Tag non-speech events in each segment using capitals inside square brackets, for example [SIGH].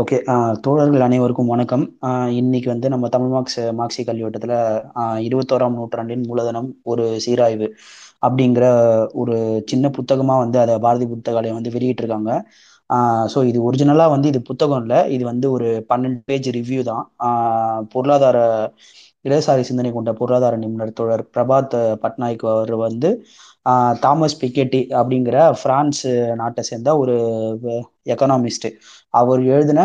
Okay தோழர்கள் அனைவருக்கும் வணக்கம். இன்னைக்கு வந்து நம்ம தமிழ் மார்க்ஸ் மார்க்சி கல்விவட்டத்தில் இருபத்தோராம் நூற்றாண்டின் மூலதனம் ஒரு சீராய்வு அப்படிங்கிற ஒரு சின்ன புத்தகமாக வந்து அதை பாரதி புத்தகாலயம் வந்து வெளியிட்டிருக்காங்க. ஸோ இது ஒரிஜினலாக வந்து இது புத்தகம் இல்லை. இது வந்து ஒரு பன்னெண்டு பேஜ் ரிவ்யூ தான். பொருளாதார இடதுசாரி சிந்தனை கொண்ட பொருளாதார நிபுணர் தோழர் பிரபாத் பட்நாயக் அவர் வந்து தாமஸ் பிக்கெட்டி அப்படிங்கிற பிரான்ஸ் நாட்டை சேர்ந்த ஒரு எக்கனாமிஸ்ட் அவர் எழுதின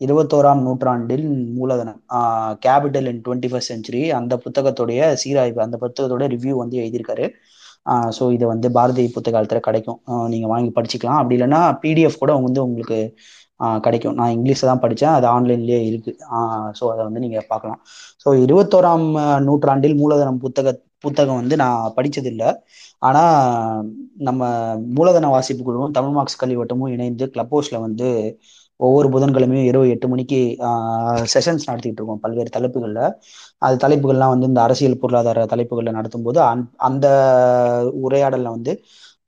இருபத்தோராம் நூற்றாண்டில் மூலதனம் capital in twenty first century அந்த புத்தகத்துடைய சீராய்வு அந்த புத்தகத்தோட ரிவ்யூ வந்து எழுதியிருக்காரு. ஸோ இதை வந்து பாரதி புத்தகாலத்தில் கிடைக்கும். நீங்கள் வாங்கி படிச்சுக்கலாம். அப்படி இல்லைன்னா பிடிஎஃப் கூட வந்து உங்களுக்கு கிடைக்கும். நான் இங்கிலீஷில் தான் படித்தேன் அது ஆன்லைன்லேயே இருக்குது ஸோ அதை வந்து நீங்கள் பார்க்கலாம். ஸோ இருபத்தோராம் நூற்றாண்டில் மூலதனம் புத்தக புத்தகம் வந்து நான் படித்ததில்லை ஆனால் நம்ம மூலதன வாசிப்பு குழுவும் தமிழ் மார்க்ஸ் கல்விவட்டமும் இணைந்து கிளப் ஹவுஸில் வந்து ஒவ்வொரு புதன்கிழமையும் இரவு எட்டு மணிக்கு செஷன்ஸ் நடத்திட்டு இருக்கோம் பல்வேறு தலைப்புகளில். அது தலைப்புகள்லாம் வந்து இந்த அரசியல் பொருளாதார தலைப்புகளில் நடத்தும் போது அந் அந்த உரையாடலில் வந்து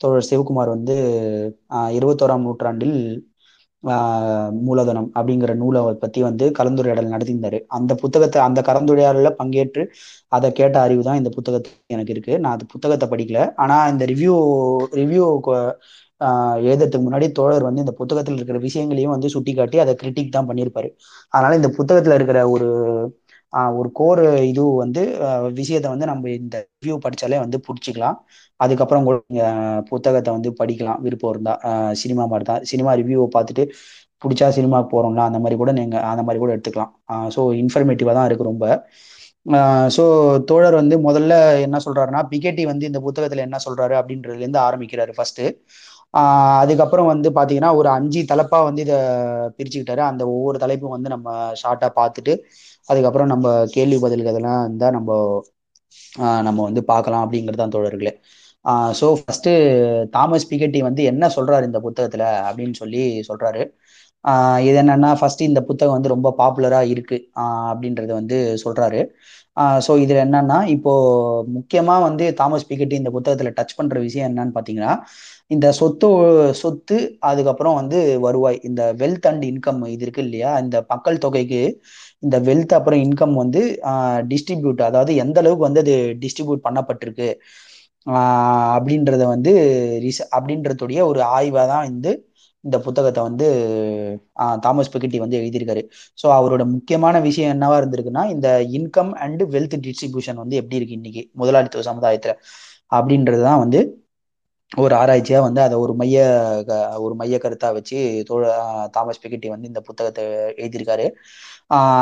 தோழர் சிவகுமார் வந்து இருபத்தோராம் நூற்றாண்டில் மூலதனம் அப்படிங்கிற நூலை பற்றி வந்து கலந்துரையாடல் நடத்தியிருந்தாரு. அந்த புத்தகத்தை அந்த கலந்துரையாடலில் பங்கேற்று அதை கேட்ட அறிவு தான் இந்த புத்தகத்துக்கு எனக்கு இருக்கு. நான் அந்த புத்தகத்தை படிக்கல. ஆனால் இந்த ரிவ்யூ ரிவ்யூ எழுதுறதுக்கு முன்னாடி தோழர் வந்து இந்த புத்தகத்தில் இருக்கிற விஷயங்களையும் வந்து சுட்டி காட்டி அதை கிரிட்டிக் தான் பண்ணியிருப்பாரு. அதனால இந்த புத்தகத்தில் இருக்கிற ஒரு ஒரு கோர் இது வந்து விஷயத்த வந்து நம்ம இந்த ரிவ்யூ படிச்சாலே வந்து பிடிச்சிக்கலாம். அதுக்கப்புறம் புத்தகத்தை வந்து படிக்கலாம். விருப்பம் இருந்தா சினிமா மாதிரி தான். சினிமா ரிவ்யூவை பார்த்துட்டு பிடிச்சா சினிமாவுக்கு போகிறோம்ல அந்த மாதிரி கூட நீங்கள் அந்த மாதிரி கூட எடுத்துக்கலாம். ஸோ இன்ஃபர்மேட்டிவாக தான் இருக்குது ரொம்ப. ஸோ தோழர் வந்து முதல்ல என்ன சொல்றாருன்னா பிகேடி வந்து இந்த புத்தகத்தில் என்ன சொல்றாரு அப்படின்றதுலேருந்து ஆரம்பிக்கிறாரு ஃபர்ஸ்ட் அதுக்கப்புறம் வந்து பார்த்தீங்கன்னா ஒரு அஞ்சு தலைப்பாக வந்து இதை பிரிச்சுக்கிட்டாரு. அந்த ஒவ்வொரு தலைப்பும் வந்து நம்ம ஷார்ட்டாக பார்த்துட்டு அதுக்கப்புறம் நம்ம கேள்வி பதிலுக்கு அதெல்லாம் இருந்தால் நம்ம நம்ம வந்து பார்க்கலாம் அப்படிங்கிறது தான் தோழர்களே ஸோ ஃபஸ்ட்டு தாமஸ் பிகெட்டி வந்து என்ன சொல்கிறாரு இந்த புத்தகத்தில் அப்படின்னு சொல்லி சொல்கிறாரு இது என்னன்னா ஃபர்ஸ்ட் இந்த புத்தகம் வந்து ரொம்ப பாப்புலராக இருக்கு. அப்படின்றத வந்து சொல்றாரு. ஸோ இதில் என்னன்னா இப்போ முக்கியமாக வந்து தாமஸ் பிகட்டி இந்த புத்தகத்தில் டச் பண்ணுற விஷயம் என்னன்னு பார்த்தீங்கன்னா இந்த சொத்து சொத்து அதுக்கப்புறம் வந்து வருவாய் இந்த வெல்த் அண்ட் இன்கம் இது இருக்கு இல்லையா இந்த மக்கள் தொகைக்கு இந்த வெல்த் அப்புறம் இன்கம் வந்து டிஸ்ட்ரிபியூட் அதாவது எந்த அளவுக்கு வந்து அது டிஸ்ட்ரிபியூட் பண்ணப்பட்டிருக்கு அப்படின்றத வந்து ரிச அப்படின்றதுடைய ஒரு ஆய்வாக தான் வந்து இந்த புத்தகத்தை வந்து தாமஸ் பெக்கிட்டி வந்து எழுதியிருக்காரு. ஸோ அவரோட முக்கியமான விஷயம் என்னவா இருந்திருக்குன்னா இந்த இன்கம் அண்ட் வெல்த் டிஸ்ட்ரிபியூஷன் வந்து எப்படி இருக்கு இன்னைக்கு? முதலாளித்துவ சமுதாயத்துல. அப்படின்றது தான் வந்து ஒரு ஆராய்ச்சியா வந்து அதை ஒரு மைய ஒரு மைய கருத்தா வச்சு தாமஸ் பெக்கிட்டி வந்து இந்த புத்தகத்தை எழுதியிருக்காரு.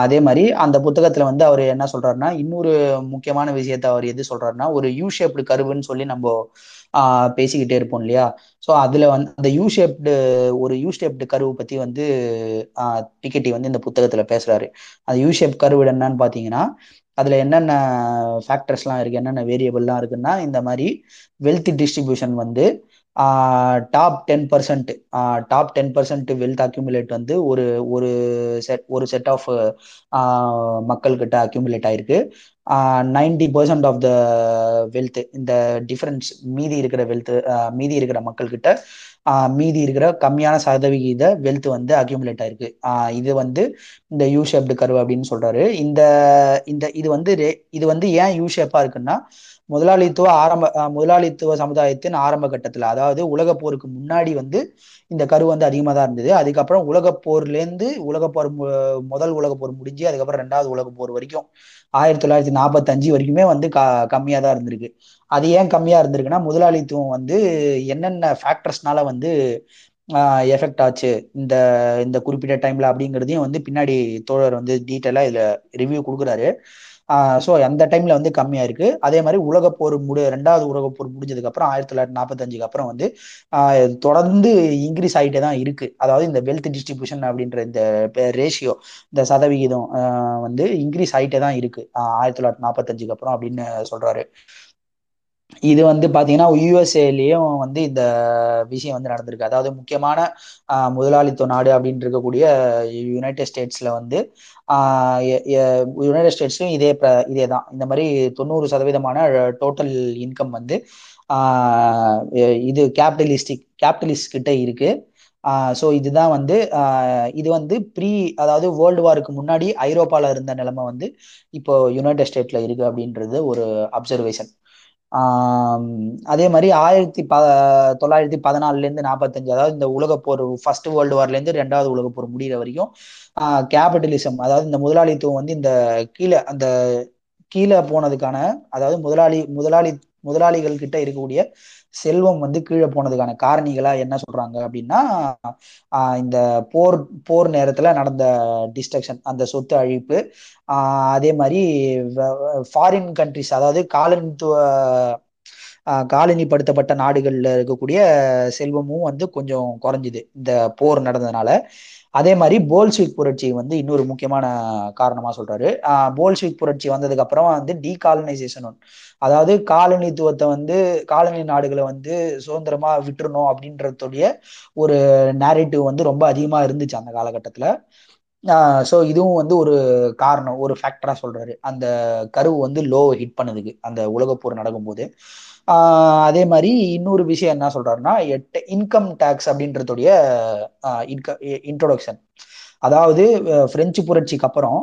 அதே மாதிரி அந்த புத்தகத்துல வந்து அவர் என்ன சொல்றாருன்னா இன்னொரு முக்கியமான விஷயத்த அவர் எது சொல்றாருன்னா ஒரு யூ ஷேப்டு கருவுன்னு சொல்லி நம்ம பேசிக்கிட்டே இருப்போம் இல்லையா? ஸோ அதுல வந்து அந்த யூ ஷேப்டு ஒரு யூ ஷேப்டு கருவு பத்தி வந்து டிக்கெட்டி வந்து இந்த புத்தகத்துல பேசுறாரு. அந்த யூ ஷேப் கருவு என்னன்னு பாத்தீங்கன்னா அதுல என்னென்ன ஃபேக்டர்ஸ்லாம் இருக்கு என்னென்ன வேரியபிள்லாம் இருக்குன்னா இந்த மாதிரி வெல்த் டிஸ்ட்ரிபியூஷன் வந்து top ten percent top ten percent wealth accumulate வந்து ஒரு ஒரு செட் ஒரு செட் ஆஃப் மக்கள்கிட்ட அக்யூமுலேட் ஆயிருக்கு. Ninety percent of the wealth இந்த டிஃபரன்ஸ் மீதி இருக்கிற வெல்த் மீதி இருக்கிற மக்கள்கிட்ட மீதி இருக்கிற கம்மியான சதவிகித வெல்த் வந்து அக்யூமுலேட் ஆயிருக்கு. இது வந்து இந்த யூ ஷேப்டு கருவு அப்படின்னு சொல்றாரு. இந்த இந்த இது வந்து இது வந்து ஏன் யூ ஷேப்பா இருக்குன்னா முதலாளித்துவ ஆரம்ப முதலாளித்துவ சமுதாயத்தின் ஆரம்ப கட்டத்துல அதாவது உலக போருக்கு முன்னாடி வந்து இந்த கரு வந்து அதிகமாக தான் இருந்தது. அதுக்கப்புறம் உலக போர்லேருந்து உலக போர் முதல் உலக போர் முடிஞ்சு அதுக்கப்புறம் ரெண்டாவது உலக போர் வரைக்கும் ஆயிரத்தி தொள்ளாயிரத்தி நாற்பத்தஞ்சு வரைக்குமே வந்து க கம்மியாக தான் இருந்திருக்கு. அது ஏன் கம்மியாக இருந்திருக்குன்னா முதலாளித்துவம் வந்து என்னென்ன ஃபேக்டர்ஸ்னால வந்து எஃபெக்ட் ஆச்சு இந்த இந்த குறிப்பிட்ட டைம்ல அப்படிங்கிறதையும் வந்து பின்னாடி தோழர் வந்து டீட்டெயிலாக இதில் ரிவ்யூ கொடுக்குறாரு. ஸோ அந்த டைம்ல வந்து கம்மியா இருக்கு. அதே மாதிரி உலக போர் முடி ரெண்டாவது உலக போர் முடிஞ்சதுக்கு அப்புறம் ஆயிரத்தி தொள்ளாயிரத்தி நாற்பத்தஞ்சுக்கு அப்புறம் வந்து தொடர்ந்து இன்க்ரீஸ் ஆகிட்டே தான் இருக்கு. அதாவது இந்த வெல்த் டிஸ்ட்ரிபியூஷன் அப்படின்ற இந்த ரேஷியோ இந்த சதவிகிதம் வந்து இன்க்ரீஸ் ஆகிட்டே தான் இருக்கு. ஆயிரத்தி தொள்ளாயிரத்தி நாற்பத்தஞ்சுக்கு அப்புறம் அப்படின்னு சொல்றாரு. இது வந்து பார்த்தீங்கன்னா யூஎஸ்ஏலேயும் வந்து இந்த விஷயம் வந்து நடந்திருக்கு. அதாவது முக்கியமான முதலாளித்துவ நாடு அப்படின்னு இருக்கக்கூடிய யுனைடெட் ஸ்டேட்ஸில் வந்து யுனைடெட் ஸ்டேட்ஸும் இதே இதே தான் இந்த மாதிரி தொண்ணூறு சதவீதமான டோட்டல் இன்கம் வந்து இது கேபிட்டலிஸ்டிக் கேபிட்டலிஸ்ட் கிட்ட இருக்குது ஸோ இதுதான் வந்து இது வந்து ப்ரீ அதாவது வேர்ல்டு வாருக்கு முன்னாடி ஐரோப்பாவில் இருந்த நிலைமை வந்து இப்போ யுனைடெட் ஸ்டேட்ல இருக்கு அப்படின்றது ஒரு அப்சர்வேஷன் அதே மாதிரி ஆயிரத்தி ப தொள்ளாயிரத்தி பதினாலுலேருந்து நாற்பத்தஞ்சு அதாவது இந்த உலகப்போர் ஃபர்ஸ்ட் வேர்ல்டு வார்லேருந்து ரெண்டாவது உலகப்போர் முடிகிற வரைக்கும் கேபிட்டலிசம் அதாவது இந்த முதலாளித்துவம் வந்து இந்த கீழே அந்த கீழே போனதுக்கான அதாவது முதலாளி முதலாளி முதலாளிகள் கிட்ட இருக்கக்கூடிய செல்வம் வந்து கீழே போனதுக்கான காரணிகளா என்ன சொல்றாங்க அப்படின்னா இந்த போர் போர் நேரத்துல நடந்த டிஸ்ட்ரக்ஷன் அந்த சொத்து அழிப்பு அதே மாதிரி ஃபாரின் கண்ட்ரிஸ் அதாவது காலனித்துவ காலனிப்படுத்தப்பட்ட நாடுகள்ல இருக்கக்கூடிய செல்வமும் வந்து கொஞ்சம் குறைஞ்சுது இந்த போர் நடந்ததுனால. அதே மாதிரி போல்ஸ்விக் புரட்சி வந்து இன்னொரு முக்கியமான காரணமா சொல்றாரு. போல்ஸ்விக் புரட்சி வந்ததுக்கு அப்புறம் வந்து டீகாலனைசேஷன் அதாவது காலனித்துவத்தை வந்து காலனி நாடுகளை வந்து சுதந்திரமா விட்டுறணும் அப்படின்றதுடைய ஒரு நேரேட்டிவ் வந்து ரொம்ப அதிகமா இருந்துச்சு அந்த காலகட்டத்துல. ஸோ இதுவும் வந்து ஒரு காரணம் ஒரு ஃபேக்டரா சொல்றாரு. அந்த கருவு வந்து லோ ஹிட் பண்ணதுக்கு அந்த உலகப்போர் நடக்கும்போது. அதே மாதிரி இன்னொரு விஷயம் என்ன சொல்றாருன்னா இன்கம் டேக்ஸ் அப்படின்றதுடைய இன்ட்ரோடக்ஷன் அதாவது பிரெஞ்சு புரட்சிக்கு அப்புறம்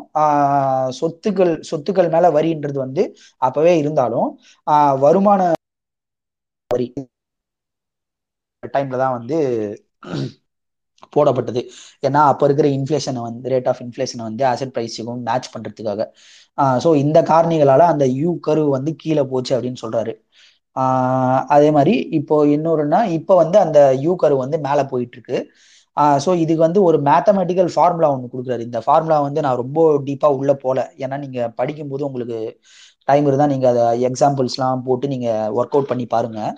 சொத்துக்கள் சொத்துக்கள் மேல வரின்றது வந்து அப்பவே இருந்தாலும் வருமான வரி டைம்ல தான் வந்து போடப்பட்டது. ஏன்னா அப்போ இருக்கிற இன்ஃபிளேஷனை வந்து ரேட் ஆஃப் இன்ஃபிளேஷனை வந்து அசட் ப்ரைஸுக்கும் மேட்ச் பண்றதுக்காக. ஸோ இந்த காரணிகளால அந்த யூ கருவு வந்து கீழே போச்சு அப்படின்னு சொல்றாரு. அதே மாதிரி இப்போ இன்னொருன்னா இப்போ வந்து அந்த யூ கருவு வந்து மேலே போயிட்டு இருக்கு ஸோ இதுக்கு வந்து ஒரு மேத்தமெட்டிக்கல் ஃபார்முலா ஒன்று கொடுக்குறாரு. இந்த ஃபார்முலா வந்து நான் ரொம்ப டீப்பாக உள்ள போல. ஏன்னா நீங்கள் படிக்கும்போது உங்களுக்கு டைம் இருந்தால் நீங்கள் அதை எக்ஸாம்பிள்ஸ்லாம் போட்டு நீங்கள் ஒர்க் அவுட் பண்ணி பாருங்கள்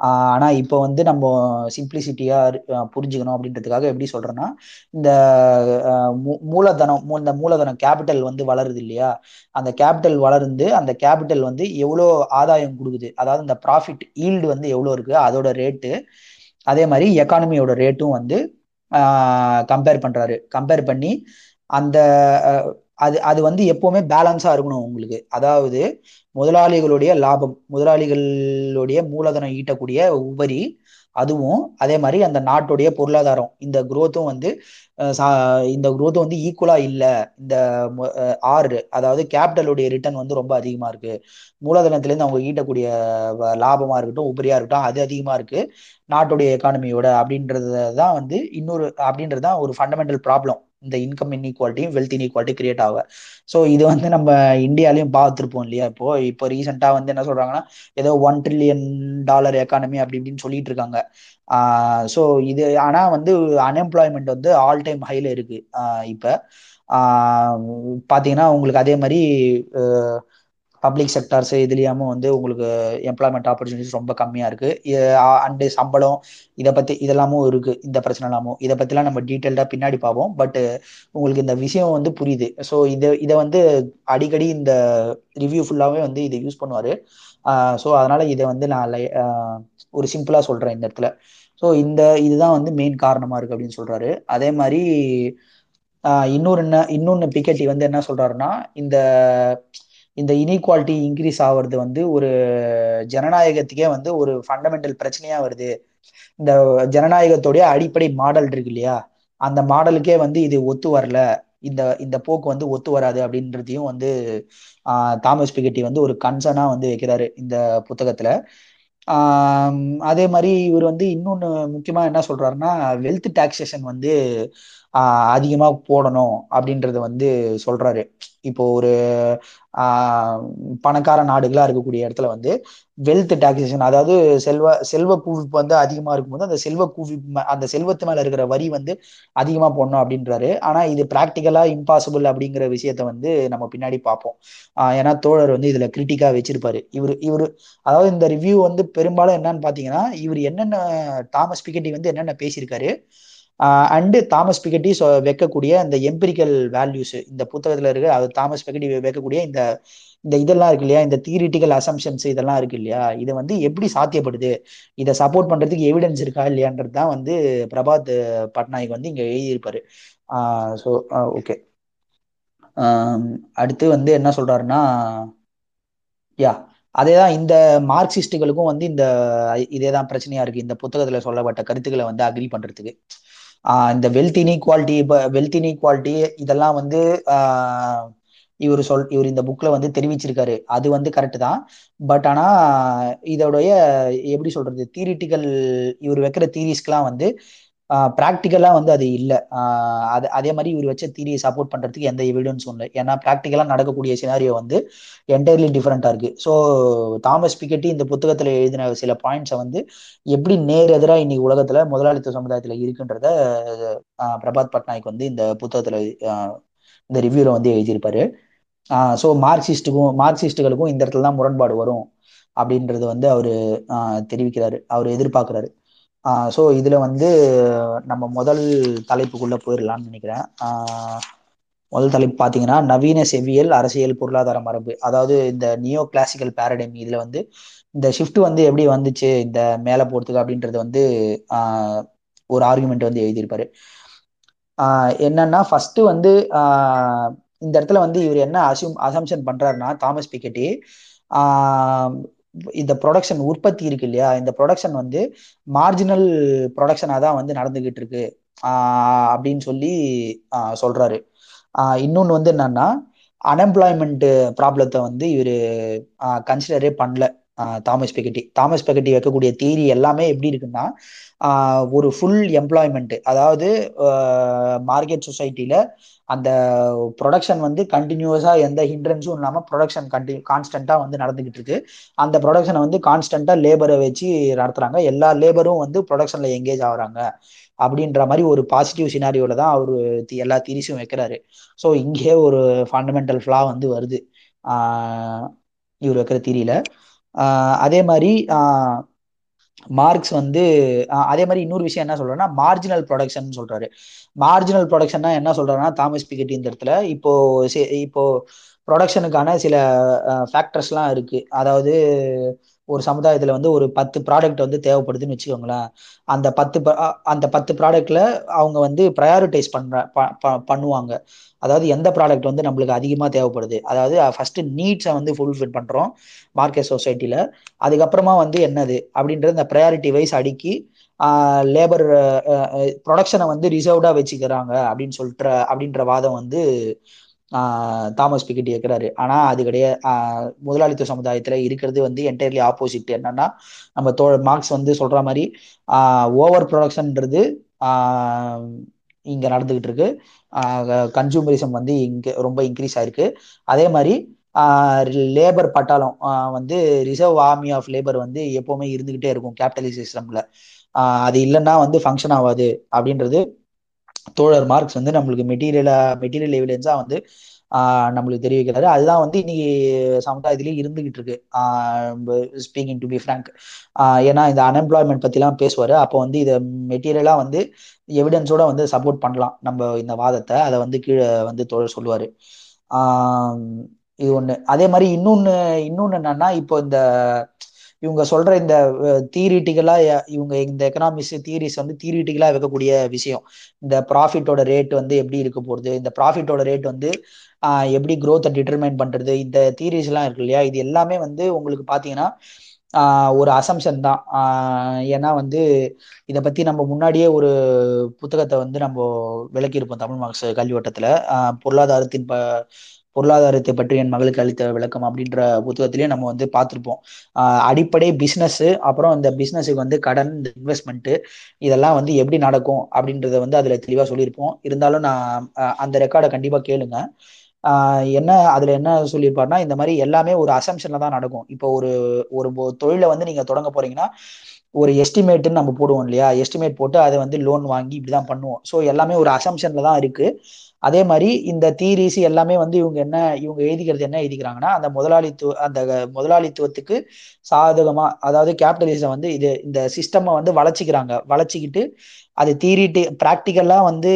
ஆனா இப்போ வந்து நம்ம சிம்பிளிசிட்டியா புரிஞ்சுக்கணும் அப்படின்றதுக்காக எப்படி சொல்றேன்னா இந்த மூலதனம் இந்த மூலதனம் கேபிட்டல் வந்து வளருது இல்லையா? அந்த கேபிட்டல் வளர்ந்து அந்த கேபிட்டல் வந்து எவ்வளோ ஆதாயம் கொடுக்குது? அதாவது இந்த ப்ராஃபிட் ஈல்டு வந்து எவ்வளோ இருக்கு? அதோட ரேட்டு அதே மாதிரி எக்கானமியோட ரேட்டும் வந்து கம்பேர் பண்றாரு. கம்பேர் பண்ணி அந்த அது அது வந்து எப்பவுமே பேலன்ஸா இருக்கணும் உங்களுக்கு. அதாவது முதலாளிகளுடைய லாபம் முதலாளிகளுடைய மூலதனம் ஈட்டக்கூடிய உபரி அதுவும் அதே மாதிரி அந்த நாட்டுடைய பொருளாதாரம். இந்த குரோத்தும் வந்து இந்த குரோத்தும் வந்து ஈக்குவலா இல்லை. இந்த ஆறு அதாவது கேபிட்டலுடைய ரிட்டர்ன் வந்து ரொம்ப அதிகமா இருக்கு. மூலதனத்திலேருந்து அவங்க ஈட்டக்கூடிய லாபமா இருக்கட்டும் உபரியா இருக்கட்டும் அது அதிகமா இருக்கு. நாட்டுடைய எக்கானமியோட அப்படின்றது தான் வந்து இன்னொரு அப்படின்றது தான் ஒரு ஃபண்டமெண்டல் ப்ராப்ளம் இந்த இன்கம் இன்இக்வாலிட்டியும் வெல்த் இன்இக்வாலிட்டி கிரியேட் ஆக. ஸோ இது வந்து நம்ம இந்தியாலையும் பார்த்துருப்போம் இல்லையா? இப்போ இப்போ ரீசெண்டாக வந்து என்ன சொல்றாங்கன்னா ஏதோ ஒன் ட்ரில்லியன் டாலர் எக்கானமி அப்படி இப்படின்னு சொல்லிட்டு இருக்காங்க. ஸோ இது ஆனால் வந்து அன்எம்ப்ளாய்மெண்ட் வந்து ஆல் டைம் ஹைல இருக்கு. இப்போ. பார்த்தீங்கன்னா உங்களுக்கு அதே மாதிரி பப்ளிக் செக்டார்ஸ் இதுலையாமும் வந்து உங்களுக்கு எம்ப்ளாய்மெண்ட் ஆப்பர்ச்சுனிட்டிஸ் ரொம்ப கம்மியாக இருக்குது அண்டு சம்பளம் இதை பற்றி இதெல்லாமும் இருக்குது இந்த பிரச்சனை இல்லாமல் இதை பற்றிலாம் நம்ம டீட்டெயில்டாக பின்னாடி பார்ப்போம். பட் உங்களுக்கு இந்த விஷயம் வந்து புரியுது. ஸோ இதை இதை வந்து அடிக்கடி இந்த ரிவ்யூ ஃபுல்லாகவே வந்து இதை யூஸ் பண்ணுவார். ஸோ அதனால் இதை வந்து நான் லை ஒரு சிம்பிளாக சொல்கிறேன் இந்த இடத்துல. ஸோ இந்த இதுதான் வந்து மெயின் காரணமாக இருக்குது அப்படின்னு சொல்கிறாரு அதே மாதிரி இன்னொரு என்ன இன்னொன்று பிக்கெட்டி வந்து என்ன சொல்கிறாருன்னா இந்த இந்த இனீக்வாலிட்டி இன்க்ரீஸ் ஆகிறது வந்து ஒரு ஜனநாயகத்துக்கே வந்து ஒரு ஃபண்டமெண்டல் பிரச்சனையா வருது. இந்த ஜனநாயகத்துடைய அடிப்படை மாடல் இருக்கு இல்லையா? அந்த மாடலுக்கே வந்து இது ஒத்து வரல. இந்த இந்த போக்கு வந்து ஒத்து வராது அப்படின்றதையும் வந்து தாமஸ் பிகட்டி வந்து ஒரு கன்சர்னா வந்து வைக்கிறாரு இந்த புத்தகத்துல. அதே மாதிரி இவர் வந்து இன்னொன்னு முக்கியமா என்ன சொல்றாருன்னா வெல்த் டாக்ஸேஷன் வந்து அதிகமாக போடணும் அப்படின்றத வந்து சொல்றாரு. இப்போ ஒரு பணக்கார நாடுகளா இருக்கக்கூடிய இடத்துல வந்து வெல்த் டாக்ஸேஷன் அதாவது செல்வ செல்வ குவிப்பு வந்து அதிகமா இருக்கும்போது அந்த செல்வ குவிப்பு அந்த செல்வத்து மேல இருக்கிற வரி வந்து அதிகமா போடணும் அப்படின்றாரு. ஆனா இது பிராக்டிக்கலா இம்பாசிபிள் அப்படிங்கிற விஷயத்த வந்து நம்ம பின்னாடி பார்ப்போம். ஏன்னா தோழர் வந்து இதுல கிரிட்டிக்கா வச்சிருப்பாரு. இவர் இவர் அதாவது இந்த ரிவ்யூ வந்து பெரும்பாலும் என்னன்னு பாத்தீங்கன்னா இவர் என்னென்ன தாமஸ் பிகட்டி வந்து என்னென்ன பேசியிருக்காரு அண்டு தாமஸ் பிகட்டி வைக்கக்கூடிய இந்த எம்பிரிக்கல் வேல்யூஸ் இந்த புத்தகத்தில் இருக்கிற அது தாமஸ் பிகட்டி வைக்கக்கூடிய இந்த இந்த இதெல்லாம் இருக்கு இல்லையா? இந்த தியரிட்டிக்கல் அசம்ஷன்ஸ் இதெல்லாம் இருக்கு இல்லையா? இதை வந்து எப்படி சாத்தியப்படுது? இதை சப்போர்ட் பண்ணுறதுக்கு எவிடன்ஸ் இருக்கா இல்லையான்றது தான் வந்து பிரபாத் பட்நாயக் வந்து இங்கே எழுதியிருப்பாரு. ஸோ ஓகே அடுத்து வந்து என்ன சொல்கிறாருன்னா யா அதே தான் இந்த மார்க்சிஸ்டுகளுக்கும் வந்து இந்த இதே தான் பிரச்சனையா இருக்கு. இந்த புத்தகத்துல சொல்லப்பட்ட கருத்துக்களை வந்து அக்ரி பண்றதுக்கு. இந்த வெல்த் இன்இக்வாலிட்டி வெல்த் இன்இக்வாலிட்டி இதெல்லாம் வந்து இவர் சொல் இவர் இந்த புக்ல வந்து தெரிவிச்சிருக்காரு. அது வந்து கரெக்ட் தான். பட் ஆனா இதோடைய எப்படி சொல்றது தியரிட்டிக்கல் இவர் வைக்கிற தீரிஸ்க்கெல்லாம் வந்து ப்ராக்டிக்கலாக வந்து அது இல்லை. அது அதே மாதிரி இவர் வச்ச தீரியை சப்போர்ட் பண்ணுறதுக்கு எந்த எவிடன்ஸும் இல்லை ஏன்னா ப்ராக்டிக்கலாக நடக்கக்கூடிய சினாரியோ வந்து என்டையர்லி டிஃப்ரெண்ட்டாக இருக்குது ஸோ தாமஸ் பிக்கெட்டி இந்த புத்தகத்தில் எழுதின சில பாயிண்ட்ஸை வந்து எப்படி நேர் எதிராக இன்னைக்கு உலகத்தில் முதலாளித்துவ சமுதாயத்தில் இருக்குன்றத பிரபாத் பட்நாயக் வந்து இந்த புத்தகத்தில் இந்த ரிவ்யூவில் வந்து எழுதியிருப்பாரு. ஸோ மார்க்சிஸ்ட்டுக்கும் மார்க்சிஸ்ட்டுகளுக்கும் இந்த இடத்துல தான் முரண்பாடு வரும் அப்படின்றது வந்து அவர் தெரிவிக்கிறாரு. அவர் எதிர்பார்க்குறாரு. ஸோ இதில் வந்து நம்ம முதல் தலைப்புக்குள்ளே போயிடலாம்னு நினைக்கிறேன். முதல் தலைப்பு பார்த்தீங்கன்னா நவீன செவ்வியல் அரசியல் பொருளாதார மரபு. அதாவது இந்த நியோ கிளாசிக்கல் பேரடைம் இதில் வந்து இந்த ஷிஃப்ட் வந்து எப்படி வந்துச்சு இந்த மேலே போகிறதுக்கு அப்படின்றது வந்து ஒரு ஆர்குமெண்ட் வந்து எழுதியிருப்பாரு. என்னன்னா ஃபர்ஸ்ட் வந்து இந்த இடத்துல வந்து இவர் என்ன அசியூம் அசம்ஷன் பண்றாருன்னா தாமஸ் பிக்கெட்டி இந்த ப்ரொடக்ஷன் உற்பத்தி இருக்கு இல்லையா? இந்த ப்ரொடக்ஷன் வந்து மார்ஜினல் ப்ரொடக்ஷனாக தான் வந்து நடந்துகிட்டு இருக்கு. அப்படின்னு சொல்லி சொல்றாரு. இன்னொன்று வந்து என்னன்னா அன்எம்ப்ளாய்மெண்ட் ப்ராப்ளத்தை வந்து இவர் கன்சிடரே பண்ணல. தாமஸ் பெகட்டி. தாமஸ் பெகட்டி வைக்கக்கூடிய தீரி எல்லாமே எப்படி இருக்குன்னா ஒரு ஃபுல் எம்ப்ளாய்மெண்ட் அதாவது மார்க்கெட் சொசைட்டியில் அந்த ப்ரொடக்ஷன் வந்து கண்டினியூஸாக எந்த ஹிண்ட்ரன்ஸும் இல்லாமல் ப்ரொடக்ஷன் கண்டி கான்ஸ்டண்ட்டாக வந்து நடந்துக்கிட்டு இருக்கு. அந்த ப்ரொடக்ஷனை வந்து கான்ஸ்டண்ட்டாக லேபரை வச்சு நடத்துகிறாங்க எல்லா லேபரும் வந்து ப்ரொடக்ஷனில் எங்கேஜ் ஆகுறாங்க. அப்படின்ற மாதிரி ஒரு பாசிட்டிவ் சினாரியோவில் தான் அவர் எல்லா தீரிஸும் வைக்கிறாரு. ஸோ இங்கே ஒரு ஃபண்டமெண்டல் ஃப்ளா வந்து வருது. இவர் வைக்கிற தீரியில் அதே மாதிரி மார்க்ஸ் வந்து அதே மாதிரி இன்னொரு விஷயம் என்ன சொல்றேன்னா மார்ஜினல் ப்ரொடக்ஷன் சொல்றாரு. மார்ஜினல் ப்ரொடக்ஷன்னா என்ன சொல்றாருன்னா தாமஸ் பிகெட்டி இந்த இடத்துல. இப்போ இப்போ ப்ரொடக்ஷனுக்கான சில ஃபேக்டர்ஸ்லாம் இருக்கு. அதாவது ஒரு சமுதாயத்துல வந்து ஒரு பத்து ப்ராடக்ட் வந்து தேவைப்படுதுன்னு வச்சுக்கோங்களேன். அந்த பத்து அந்த பத்து ப்ராடக்ட்ல அவங்க வந்து ப்ரையாரிட்டைஸ் பண்ற பண்ணுவாங்க. அதாவது எந்த ப்ராடக்ட் வந்து நம்மளுக்கு அதிகமாக தேவைப்படுது. அதாவது ஃபர்ஸ்ட் நீட்ஸை வந்து ஃபுல்ஃபில் பண்ணுறோம் மார்க்கெட் சொசைட்டியில் அதுக்கப்புறமா வந்து என்னது? அப்படின்றது இந்த ப்ரையாரிட்டி வைஸ் அடுக்கி லேபர் ப்ரொடக்ஷனை வந்து ரிசர்வ்டாக வச்சுக்கிறாங்க அப்படின்னு சொல்ற அப்படின்ற வாதம் வந்து தாமஸ் பிக்கெட் இருக்கிறாரு. ஆனா அது கிடையாது முதலாளித்துவ சமுதாயத்துல இருக்கிறது வந்து என்டையர்லி ஆப்போசிட் என்னன்னா நம்ம தோ மார்க்ஸ் வந்து சொல்ற மாதிரி ஓவர் ப்ரொடக்ஷன்ன்றது இங்க நடந்துகிட்டு இருக்கு. கன்சூமரிசம் வந்து இங்க ரொம்ப இன்க்ரீஸ் ஆயிருக்கு. அதே மாதிரி லேபர் பட்டாளம் வந்து ரிசர்வ் ஆர்மி ஆஃப் லேபர் வந்து எப்பவுமே இருந்துகிட்டே இருக்கும் கேபிட்டலிஸ்ட் சிஸ்டம்ல அது இல்லைன்னா வந்து ஃபங்க்ஷன் ஆகாது அப்படின்றது தோழர் மார்க்ஸ் வந்து நம்மளுக்கு மெட்டீரியலா மெட்டீரியல் எவிடன்ஸா வந்து நம்மளுக்கு தெரிவிக்கிறாரு. அதுதான் வந்து இன்னைக்கு சமுதாயத்திலேயே இருந்துகிட்டு இருக்கு. ஸ்பீக்கிங் டு பி ஃப்ரங்க் ஏன்னா இந்த அன்எம்ப்ளாய்மெண்ட் பத்திலாம் பேசுவாரு. அப்போ வந்து இதை மெட்டீரியலா வந்து எவிடன்ஸோட வந்து சப்போர்ட் பண்ணலாம். நம்ம இந்த வாதத்தை. அதை வந்து கீழே வந்து தோழர் சொல்லுவாரு. இது ஒண்ணு. அதே மாதிரி இன்னொன்னு இன்னொன்னு என்னன்னா இப்போ இந்த இவங்க சொல்ற இந்த தியரிட்டிக்கலா இவங்க இந்த எக்கனாமிக்ஸ் தியரிஸ் வந்து தியரிட்டிக்கலா வைக்கக்கூடிய விஷயம். இந்த ப்ராஃபிட்டோட ரேட் வந்து எப்படி இருக்க போகுது? இந்த ப்ராஃபிட்டோட ரேட் வந்து எப்படி க்ரோத்தை டிட்டர்மைன் பண்றது? இந்த தியரிஸ் எல்லாம் இருக்கு இல்லையா? இது எல்லாமே வந்து உங்களுக்கு பாத்தீங்கன்னா ஒரு அசம்ஷன் தான். ஏன்னா வந்து இதை பத்தி நம்ம முன்னாடியே ஒரு புத்தகத்தை வந்து நம்ம விளக்கியிருப்போம் தமிழ் மார்க்ஸ் கல்விவட்டத்துல. பொருளாதாரத்தின் ப பொருளாதாரத்தை பற்றி என் மகளுக்கு அளித்த விளக்கம் அப்படின்ற புத்தகத்திலேயே நம்ம வந்து பார்த்துருப்போம். அடிப்படை பிஸ்னஸ் அப்புறம் இந்த பிஸ்னஸுக்கு வந்து கடன் இந்த இன்வெஸ்ட்மெண்ட்டு இதெல்லாம் வந்து எப்படி நடக்கும் அப்படின்றத வந்து அதில் தெளிவாக சொல்லியிருப்போம். இருந்தாலும் நான் அந்த ரெக்கார்டை கண்டிப்பாக கேளுங்க. என்ன அதுல என்ன சொல்லியிருப்பாருன்னா இந்த மாதிரி எல்லாமே ஒரு அசம்ஷன்ல தான் நடக்கும். இப்போ ஒரு ஒரு தொழிலை வந்து நீங்க தொடங்க போறீங்கன்னா ஒரு எஸ்டிமேட்னு நம்ம போடுவோம் இல்லையா? எஸ்டிமேட் போட்டு அதை வந்து லோன் வாங்கி இப்படிதான் பண்ணுவோம். ஸோ எல்லாமே ஒரு அசம்ஷன்ல தான் இருக்கு. அதே மாதிரி இந்த தீரீசி எல்லாமே வந்து இவங்க என்ன இவங்க எழுதிக்கிறது என்ன எழுதிக்கிறாங்கன்னா அந்த முதலாளித்துவ அந்த முதலாளித்துவத்துக்கு சாதகமா அதாவது கேபிட்டலிசம் வந்து இது இந்த சிஸ்டம் வந்து வளர்ச்சிக்கிறாங்க. வளர்ச்சிக்கிட்டு அது தீரிட்டு ப்ராக்டிக்கலா வந்து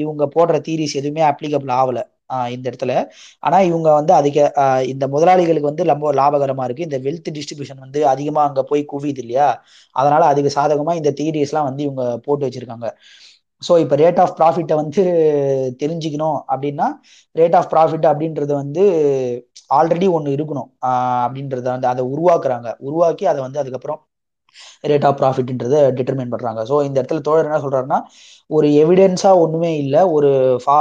இவங்க போடுற தீரிஸ் எதுவுமே அப்ளிகபிள் ஆகல இந்த இடத்துல. ஆனா இவங்க வந்து அதிக இந்த முதலாளிகளுக்கு வந்து ரொம்ப லாபகரமா இருக்கு. இந்த வெல்த் டிஸ்ட்ரிபியூஷன் வந்து அதிகமா அங்க போய் குவியுது இல்லையா? அதனால அதுக்கு சாதகமா இந்த தியரிஸ் எல்லாம் வந்து இவங்க போட்டு வச்சிருக்காங்க. ஸோ இப்போ ரேட் ஆஃப் ப்ராஃபிட்டை வந்து தெரிஞ்சுக்கணும் அப்படின்னா ரேட் ஆஃப் ப்ராஃபிட் அப்படின்றது வந்து ஆல்ரெடி ஒன்று இருக்கணும். அப்படின்றத வந்து அதை உருவாக்குறாங்க. உருவாக்கி அதை வந்து அதுக்கப்புறம் ரேட் ஆஃப் ப்ராஃபிட்ன்றத டிட்டர்மைன் பண்ணுறாங்க ஸோ இந்த இடத்துல தோழர் என்ன சொல்கிறாருன்னா ஒரு எவிடென்ஸாக ஒன்றுமே இல்லை ஒரு ஃபா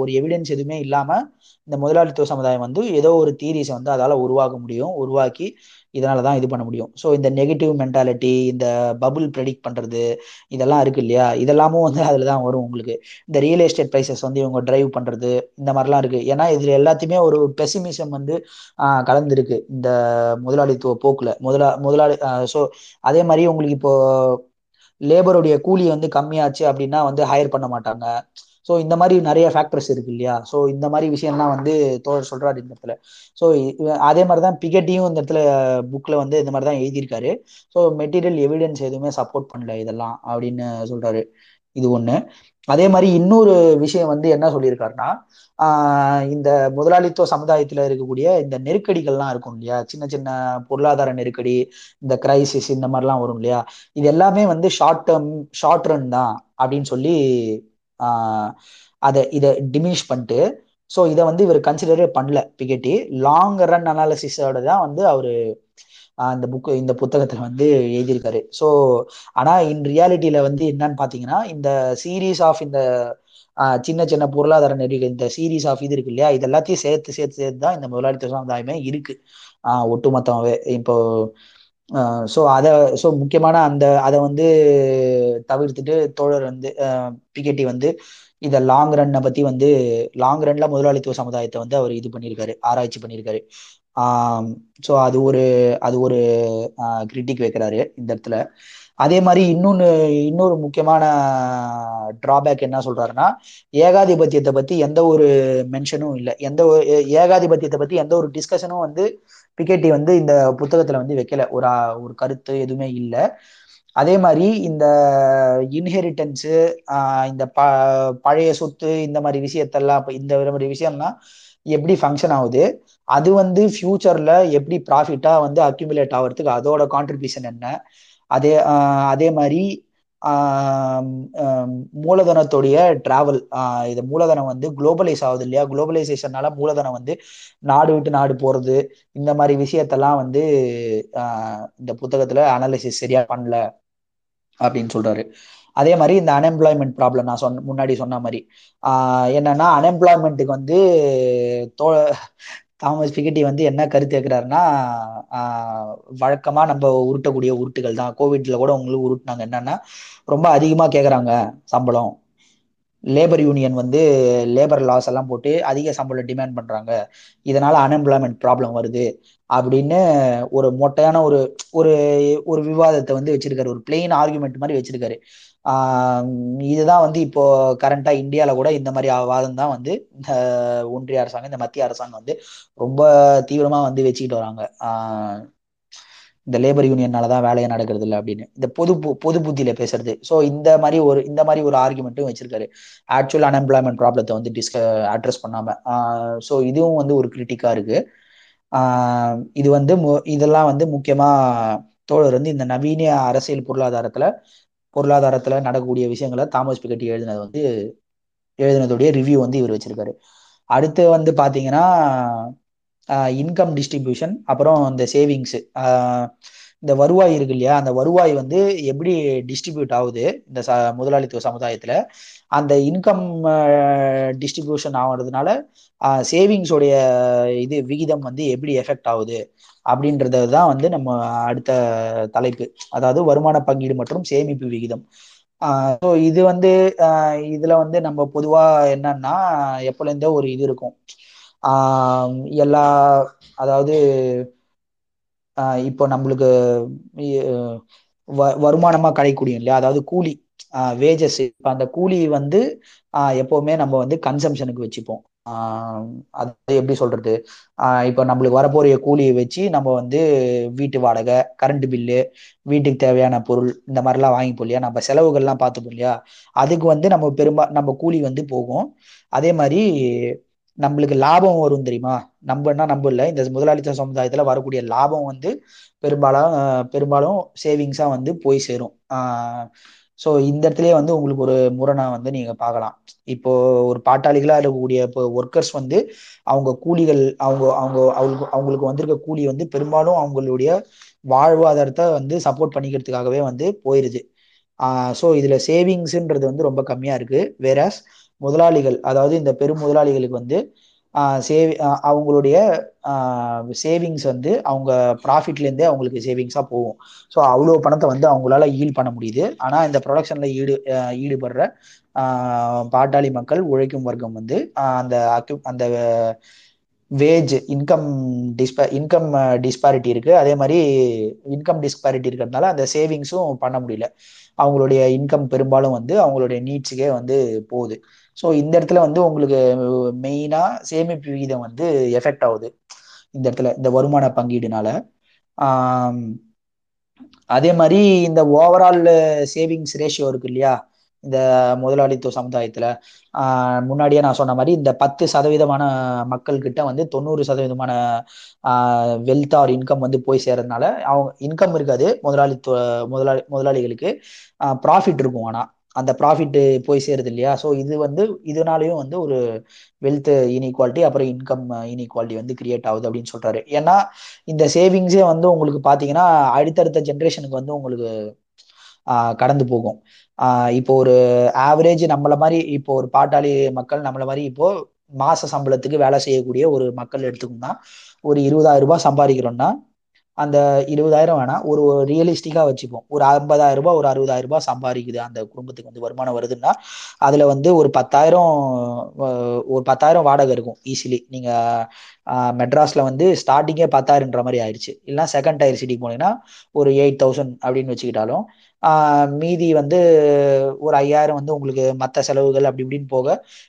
ஒரு எவிடன்ஸ் எதுவுமே இல்லாமல் இந்த முதலாளித்துவ சமுதாயம் வந்து ஏதோ ஒரு தீரீஸை வந்து அதால் உருவாக்க முடியும். உருவாக்கி இதனால தான் இது பண்ண முடியும். ஸோ இந்த நெகட்டிவ் மென்டாலிட்டி இந்த பபுள் ப்ரெடிக்ட் பண்ணுறது இதெல்லாம் இருக்கு இல்லையா? இதெல்லாமும் வந்து [LAUGHS] அதில் தான் வரும் உங்களுக்கு. இந்த ரியல் எஸ்டேட் ப்ரைசஸ் வந்து இவங்க டிரைவ் பண்ணுறது இந்த மாதிரிலாம் இருக்குது ஏன்னா இதில் எல்லாத்தையுமே ஒரு பெசிமிசம் வந்து கலந்துருக்கு. இந்த முதலாளித்துவ போக்கில். முதலா முதலாளி ஸோ அதே மாதிரி உங்களுக்கு இப்போ லேபருடைய கூலி வந்து கம்மியாச்சு அப்படின்னா வந்து ஹையர் பண்ண மாட்டாங்க. ஸோ இந்த மாதிரி நிறைய ஃபேக்டர்ஸ் இருக்கு இல்லையா? ஸோ இந்த மாதிரி விஷயம்லாம் வந்து தோழர் சொல்றாரு இந்த இடத்துல. ஸோ அதே மாதிரி தான் பிகட்டியும் இந்த இடத்துல புக்கில் வந்து இந்த மாதிரி தான் எழுதியிருக்காரு. ஸோ மெட்டீரியல் எவிடன்ஸ் எதுவுமே சப்போர்ட் பண்ணல இதெல்லாம் அப்படின்னு சொல்றாரு. இது ஒன்று அதே மாதிரி இன்னொரு விஷயம் வந்து என்ன சொல்லியிருக்காருன்னா இந்த முதலாளித்துவ சமுதாயத்தில் இருக்கக்கூடிய இந்த நெருக்கடிகள்லாம் இருக்கும் இல்லையா? சின்ன சின்ன பொருளாதார நெருக்கடி இந்த கிரைசிஸ் இந்த மாதிரிலாம் வரும் இல்லையா? இது எல்லாமே வந்து ஷார்ட் டேர்ம் ஷார்ட் ரன் தான் அப்படின்னு சொல்லி அதை இதை டிமினிஷ் பண்ணிட்டு ஸோ இதை வந்து இவர் கன்சிடரே பண்ணல பிகெட்டி லாங் ரன் அனாலிசிஸோட தான் வந்து அவர் இந்த புக்கு இந்த புத்தகத்தில் வந்து எழுதியிருக்காரு. ஸோ ஆனால் இன் ரியாலிட்டியில வந்து என்னன்னு பார்த்தீங்கன்னா இந்த சீரீஸ் ஆஃப் இந்த சின்ன சின்ன பொருளாதார நெறிகள் இந்த சீரீஸ் ஆஃப் இது இருக்கு இல்லையா இது எல்லாத்தையும் சேர்த்து சேர்த்து சேர்த்து தான் இந்த முதலாளித்துவ சமுதாயமே இருக்கு. ஒட்டுமொத்தமாகவே இப்போ ஸோ அதை ஸோ முக்கியமான அந்த அதை வந்து தவிர்த்துட்டு தோழர் வந்து பிகேடி வந்து இதை லாங் ரன்னை பற்றி வந்து லாங் ரன்ல முதலாளித்துவ சமுதாயத்தை வந்து அவர் இது பண்ணியிருக்காரு ஆராய்ச்சி பண்ணியிருக்காரு ஸோ அது ஒரு அது ஒரு கிரிட்டிக் வைக்கிறாரு இந்த இடத்துல. அதே மாதிரி இன்னொன்று இன்னொரு முக்கியமான டிராபேக் என்ன சொல்றாருன்னா ஏகாதிபத்தியத்தை பத்தி எந்த ஒரு மென்ஷனும் இல்லை. எந்த ஒரு ஏகாதிபத்தியத்தை பத்தி எந்த ஒரு டிஸ்கஷனும் வந்து பிகேடி வந்து இந்த புத்தகத்துல வந்து வைக்கல. ஒரு ஒரு கருத்து எதுவுமே இல்லை. அதே மாதிரி இந்த இன்ஹெரிட்டன்ஸு இந்த ப பழைய சொத்து இந்த மாதிரி விஷயத்தெல்லாம் இந்த மாதிரி விஷயம்லாம் எப்படி ஃபங்க்ஷன் ஆகுது? அது வந்து ஃபியூச்சர்ல எப்படி ப்ராஃபிட்டா வந்து அக்யூமுலேட் ஆகிறதுக்கு அதோட கான்ட்ரிபியூஷன் என்ன? அதே அதே மாதிரி மூலதனத்துடைய டிராவல் இது மூலதனம் வந்து குளோபலைஸ் ஆகுது இல்லையா? குளோபலைசேஷனால மூலதனம் வந்து நாடு விட்டு நாடு போறது இந்த மாதிரி விஷயத்தெல்லாம் வந்து இந்த புத்தகத்துல அனாலிசிஸ் சரியா பண்ணல அப்படின்னு சொல்றாரு. அதே மாதிரி இந்த அன்எம்ப்ளாய்மெண்ட் ப்ராப்ளம் நான் சொன்ன முன்னாடி சொன்ன மாதிரி. என்னன்னா அன்எம்ப்ளாய்மெண்ட்டுக்கு வந்து தோ தாமஸ் பிகட்டி வந்து என்ன கருத்து கேட்கிறாருன்னா வழக்கமாக நம்ம உருட்டக்கூடிய உருட்டுகள் தான். கோவிட்ல கூட உங்களுக்கு உருட்டுனாங்க. என்னன்னா ரொம்ப அதிகமாக கேட்குறாங்க சம்பளம். லேபர் யூனியன் வந்து லேபர் லாஸ் எல்லாம் போட்டு அதிக சம்பளம் டிமாண்ட் பண்ணுறாங்க இதனால அன்எம்ப்ளாய்மெண்ட் ப்ராப்ளம் வருது அப்படின்னு ஒரு மொட்டையான ஒரு ஒரு ஒரு விவாதத்தை வந்து வச்சிருக்காரு. ஒரு பிளெயின் ஆர்குமெண்ட் மாதிரி வச்சிருக்காரு. இதுதான் வந்து இப்போ கரண்டா இந்தியால கூட இந்த மாதிரி வாதம் தான் வந்து இந்த ஒன்றிய அரசாங்கம் இந்த மத்திய அரசாங்கம் வந்து ரொம்ப தீவிரமா வந்து வச்சுக்கிட்டு வராங்க. இந்த லேபர் யூனியனால தான் வேலையை நடக்கிறது இல்லை அப்படின்னு. இந்த பொது பொது புத்தியில பேசுறது. ஸோ இந்த மாதிரி ஒரு இந்த மாதிரி ஒரு ஆர்குமெண்ட்டும் வச்சிருக்காரு. ஆக்சுவல் அன்எம்ப்ளாய்மெண்ட் ப்ராப்ளத்தை வந்து டிஸ்க அட்ரஸ் பண்ணாம. ஸோ இதுவும் வந்து ஒரு கிரிட்டிக்கா இருக்கு. இது வந்து இதெல்லாம் வந்து முக்கியமா தோழர் வந்து இந்த நவீன அரசியல் பொருளாதாரத்துல பொருளாதாரத்துல நடக்கக்கூடிய விஷயங்களை தாமஸ் பிகட்டி எழுதினது வந்து எழுதினதுடைய ரிவ்யூ வந்து இவர் வச்சிருக்காரு. அடுத்து வந்து பாத்தீங்கன்னா இன்கம் டிஸ்ட்ரிபியூஷன் அப்புறம் இந்த சேவிங்ஸ் இந்த வருவாய் இருக்கு இல்லையா அந்த வருவாய் வந்து எப்படி டிஸ்ட்ரிபியூட் ஆகுது இந்த ச முதலாளித்துவ சமுதாயத்தில்? அந்த இன்கம் டிஸ்ட்ரிபியூஷன் ஆகிறதுனால சேவிங்ஸோடைய இது விகிதம் வந்து எப்படி எஃபெக்ட் ஆகுது? அப்படின்றது தான் வந்து நம்ம அடுத்த தலைப்பு. அதாவது வருமான பங்கீடு மற்றும் சேமிப்பு விகிதம். ஸோ இது வந்து இதில் வந்து நம்ம பொதுவாக என்னன்னா எப்போலேருந்தோ ஒரு இது இருக்கும். எல்லா அதாவது இப்போ நம்மளுக்கு வருமானமா கிடைக்கூடிய இல்லையா? அதாவது கூலி வேஜஸ் இப்போ அந்த கூலி வந்து எப்பவுமே நம்ம வந்து கன்சம்ஷனுக்கு வச்சுப்போம். அது எப்படி சொல்றது? இப்போ நம்மளுக்கு வரப்போகிற கூலியை வச்சு நம்ம வந்து வீட்டு வாடகை கரண்ட் பில்லு வீட்டுக்கு தேவையான பொருள் இந்த மாதிரிலாம் வாங்கிப்போம் இல்லையா? நம்ம செலவுகள்லாம் பார்த்துப்போம் இல்லையா? அதுக்கு வந்து நம்ம பெரும்பா நம்ம கூலி வந்து போகும். அதே மாதிரி நம்மளுக்கு லாபம் வரும் தெரியுமா? நம்பன்னா நம்பல இல்லை இந்த முதலாளித்துவ சமுதாயத்தில் வரக்கூடிய லாபம் வந்து பெரும்பாலும் பெரும்பாலும் சேவிங்ஸாக வந்து போய் சேரும். ஸோ இந்த இடத்துலயே வந்து உங்களுக்கு ஒரு முரணை வந்து நீங்கள் பார்க்கலாம். இப்போ ஒரு பாட்டாளிகளாக இருக்கக்கூடிய இப்போ ஒர்க்கர்ஸ் வந்து அவங்க கூலிகள் அவங்க அவங்க அவங்களுக்கு அவங்களுக்கு வந்திருக்க கூலி வந்து பெரும்பாலும் அவங்களுடைய வாழ்வாதாரத்தை வந்து சப்போர்ட் பண்ணிக்கிறதுக்காகவே வந்து போயிருது. ஸோ இதில் சேவிங்ஸுன்றது வந்து ரொம்ப கம்மியாக இருக்குது வேறாஸ் முதலாளிகள் அதாவது இந்த பெரும் முதலாளிகளுக்கு வந்து சேவி அவங்களுடைய சேவிங்ஸ் வந்து அவங்க ப்ராஃபிட்லேருந்தே அவங்களுக்கு சேவிங்ஸாக போகும். ஸோ அவ்வளோ பணத்தை வந்து அவங்களால ஈல் பண்ண முடியுது. ஆனால் இந்த ப்ரொடக்ஷனில் ஈடு ஈடுபடுற பாட்டாளி மக்கள் உழைக்கும் வர்க்கம் வந்து அந்த அக்யூ அந்த வேஜ் இன்கம் டிஸ்ப இன்கம் டிஸ்பாரிட்டி இருக்குது அதே மாதிரி இன்கம் டிஸ்பாரிட்டி இருக்கிறதுனால அந்த சேவிங்ஸும் பண்ண முடியல. அவங்களுடைய இன்கம் பெரும்பாலும் வந்து அவங்களுடைய நீட்ஸுக்கே வந்து போகுது. ஸோ இந்த இடத்துல வந்து உங்களுக்கு மெயினாக சேமிப்பு விகிதம் வந்து எஃபெக்ட் ஆகுது. இந்த இடத்துல இந்த வருமான பங்கீடுனால. அதே மாதிரி இந்த ஓவரால் சேவிங்ஸ் ரேஷியோ இருக்கு இல்லையா? இந்த முதலாளித்துவ சமுதாயத்தில். முன்னாடியே நான் சொன்ன மாதிரி இந்த பத்து சதவீதமான மக்கள்கிட்ட வந்து தொண்ணூறு சதவீதமான வெல்த் ஆர் இன்கம் வந்து போய் சேர்றதுனால அவங்க இன்கம் இருக்காது முதலாளித்துவ முதலாளி முதலாளிகளுக்கு ப்ராஃபிட் இருக்கும். ஆனால் அந்த ப்ராஃபிட் போய் சேருது இல்லையா? ஸோ இது வந்து இதனாலையும் வந்து ஒரு வெல்த் இன்இக்வாலிட்டி அப்புறம் இன்கம் இன்இக்வாலிட்டி வந்து கிரியேட் ஆகுது அப்படின்னு சொல்றாரு. ஏன்னா இந்த சேவிங்ஸே வந்து உங்களுக்கு பார்த்தீங்கன்னா அடுத்தடுத்த ஜென்ரேஷனுக்கு வந்து உங்களுக்கு கடந்து போகும். இப்போ ஒரு ஆவரேஜ் நம்மள மாதிரி இப்போ ஒரு பாட்டாளி மக்கள் நம்மள மாதிரி இப்போ மாச சம்பளத்துக்கு வேலை செய்யக்கூடிய ஒரு மக்கள் எடுத்துக்கோங்கன்னா ஒரு இருபதாயிரம் ரூபாய் சம்பாதிக்கிறோம்னா அந்த இருபதாயிரம் வேணாம் ஒரு ரியலிஸ்டிக்காக வச்சுப்போம். ஒரு ஐம்பதாயிரம் ரூபாய் ஒரு அறுபதாயிரம் ரூபாய் சம்பாதிக்குது அந்த குடும்பத்துக்கு வந்து வருமானம் வருதுன்னா அதில் வந்து ஒரு பத்தாயிரம் ஒரு பத்தாயிரம் வாடகை இருக்கும் ஈஸிலி நீங்கள் மெட்ராஸில் வந்து ஸ்டார்டிங்கே பத்தாயிரம்ன்ற மாதிரி ஆயிடுச்சு. இல்லைன்னா செகண்ட் டயர் சிட்டி போனீங்கன்னா ஒரு எயிட் தௌசண்ட் அப்படின்னு வச்சுக்கிட்டாலும் மீதி வந்து ஒரு ஐயாயிரம் வந்து உங்களுக்கு மற்ற செலவுகள் அப்படி இப்படின்னு போக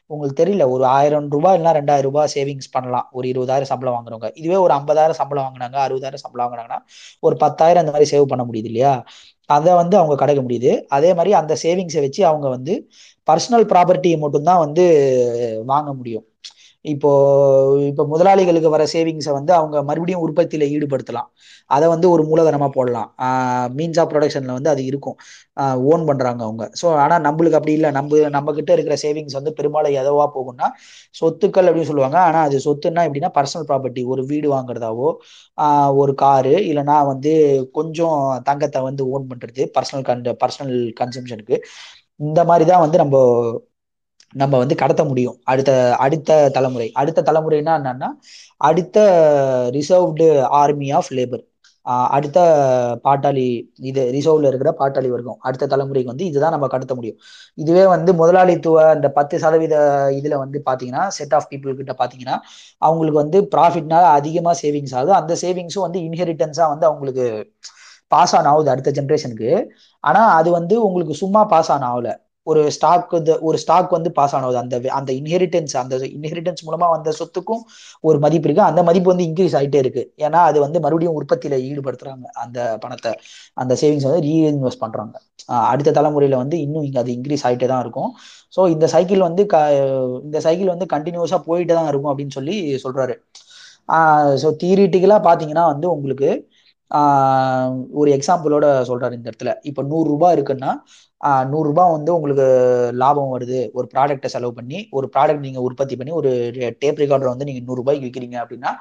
உங்களுக்கு தெரியல ஒரு ஆயிரம் ரூபாய் இல்லைனா ரெண்டாயிரம் ரூபாய் சேவிங்ஸ் பண்ணலாம். ஒரு இருபதாயிரம் சம்பளம் வாங்குறவங்க. இதுவே ஒரு ஐம்பதாயிரம் சம்பளம் வாங்கினாங்க அறுபதாயிரம் சம்பளம் வாங்கினாங்கன்னா ஒரு பத்தாயிரம் அந்த மாதிரி சேவ் பண்ண முடியுது இல்லையா? அதை வந்து அவங்க கிடைக்க முடியுது. அதே மாதிரி அந்த சேவிங்ஸை வச்சு அவங்க வந்து பர்சனல் ப்ராப்பர்ட்டியை மட்டும்தான் வந்து வாங்க முடியும். இப்போ இப்போ முதலாளிகளுக்கு வர சேவிங்ஸை வந்து அவங்க மறுபடியும் உற்பத்தியில ஈடுபடுத்தலாம். அதை வந்து ஒரு மூலதனமாக போடலாம். மீன்ஸ் ஆஃப் ப்ரொடக்ஷன்ல வந்து அது இருக்கும். ஓன் பண்றாங்க அவங்க. ஸோ ஆனால் நம்மளுக்கு அப்படி இல்லை. நம்ம நம்ம கிட்ட இருக்கிற சேவிங்ஸ் வந்து பெரும்பாலும் எதவா போகும்னா சொத்துக்கள் அப்படின்னு சொல்லுவாங்க. ஆனால் அது சொத்துன்னா எப்படின்னா பர்சனல் ப்ராப்பர்ட்டி ஒரு வீடு வாங்குறதாவோ ஒரு காரு இல்லைன்னா வந்து கொஞ்சம் தங்கத்தை வந்து ஓன் பண்றது பர்சனல் கன் பர்சனல் கன்சம்ஷனுக்கு இந்த மாதிரி தான் வந்து நம்ம நம்ம வந்து கடத்த முடியும். அடுத்த அடுத்த தலைமுறை. அடுத்த தலைமுறைனா என்னன்னா அடுத்த ரிசர்வ்டு ஆர்மி ஆஃப் லேபர் அடுத்த பாட்டாளி இது ரிசர்வ்ல இருக்கிற பாட்டாளி வர்க்கம். அடுத்த தலைமுறைக்கு வந்து இதுதான் நம்ம கடத்த முடியும். இதுவே வந்து முதலாளித்துவ அந்த பத்து சதவீத இதுல வந்து பாத்தீங்கன்னா செட் ஆஃப் பீப்புள் கிட்ட பாத்தீங்கன்னா அவங்களுக்கு வந்து ப்ராஃபிட்னால அதிகமா சேவிங்ஸ் ஆகுது. அந்த சேவிங்ஸும் வந்து இன்ஹெரிட்டன்ஸா வந்து அவங்களுக்கு பாஸ் ஆன் ஆகுது அடுத்த ஜென்ரேஷனுக்கு ஆனா அது வந்து உங்களுக்கு சும்மா பாஸ் ஆன் ஆகல. ஒரு ஸ்டாக் ஒரு ஸ்டாக் வந்து பாஸ் ஆனது. அந்த அந்த இன்ஹெரிட்டன்ஸ் அந்த இன்ஹெரிட்டன்ஸ் மூலமா வந்த சொத்துக்கும் ஒரு மதிப்பு இருக்கு. அந்த மதிப்பு வந்து இன்க்ரீஸ் ஆகிட்டே இருக்கு. ஏன்னா அது வந்து மறுபடியும் உற்பத்தியில ஈடுபடுத்துறாங்க. அந்த பணத்தை அந்த சேவிங்ஸ் வந்து ரீஇன்வெஸ்ட் பண்றாங்க. அடுத்த தலைமுறையில வந்து இன்னும் இங்க அது இன்க்ரீஸ் ஆகிட்டே தான் இருக்கும். ஸோ இந்த சைக்கிள் வந்து க இந்த சைக்கிள் வந்து கண்டினியூஸா போயிட்டு தான் இருக்கும் அப்படின்னு சொல்லி சொல்றாரு. ஸோ தியரிட்டிக்கலா பாத்தீங்கன்னா வந்து உங்களுக்கு ஒரு எக்ஸாம்பிளோட சொல்றாரு இந்த இடத்துல. இப்போ நூறு ரூபாய் இருக்குன்னா நூறு ரூபாய் வந்து உங்களுக்கு லாபம் வருது. ஒரு ப்ராடக்ட்டை செலவு பண்ணி ஒரு ப்ராடக்ட் நீங்க உற்பத்தி பண்ணி ஒரு டேப் ரெக்கார்டர் வந்து நீங்க நூறு ரூபாய்க்கு விற்கிறீங்க அப்படின்னா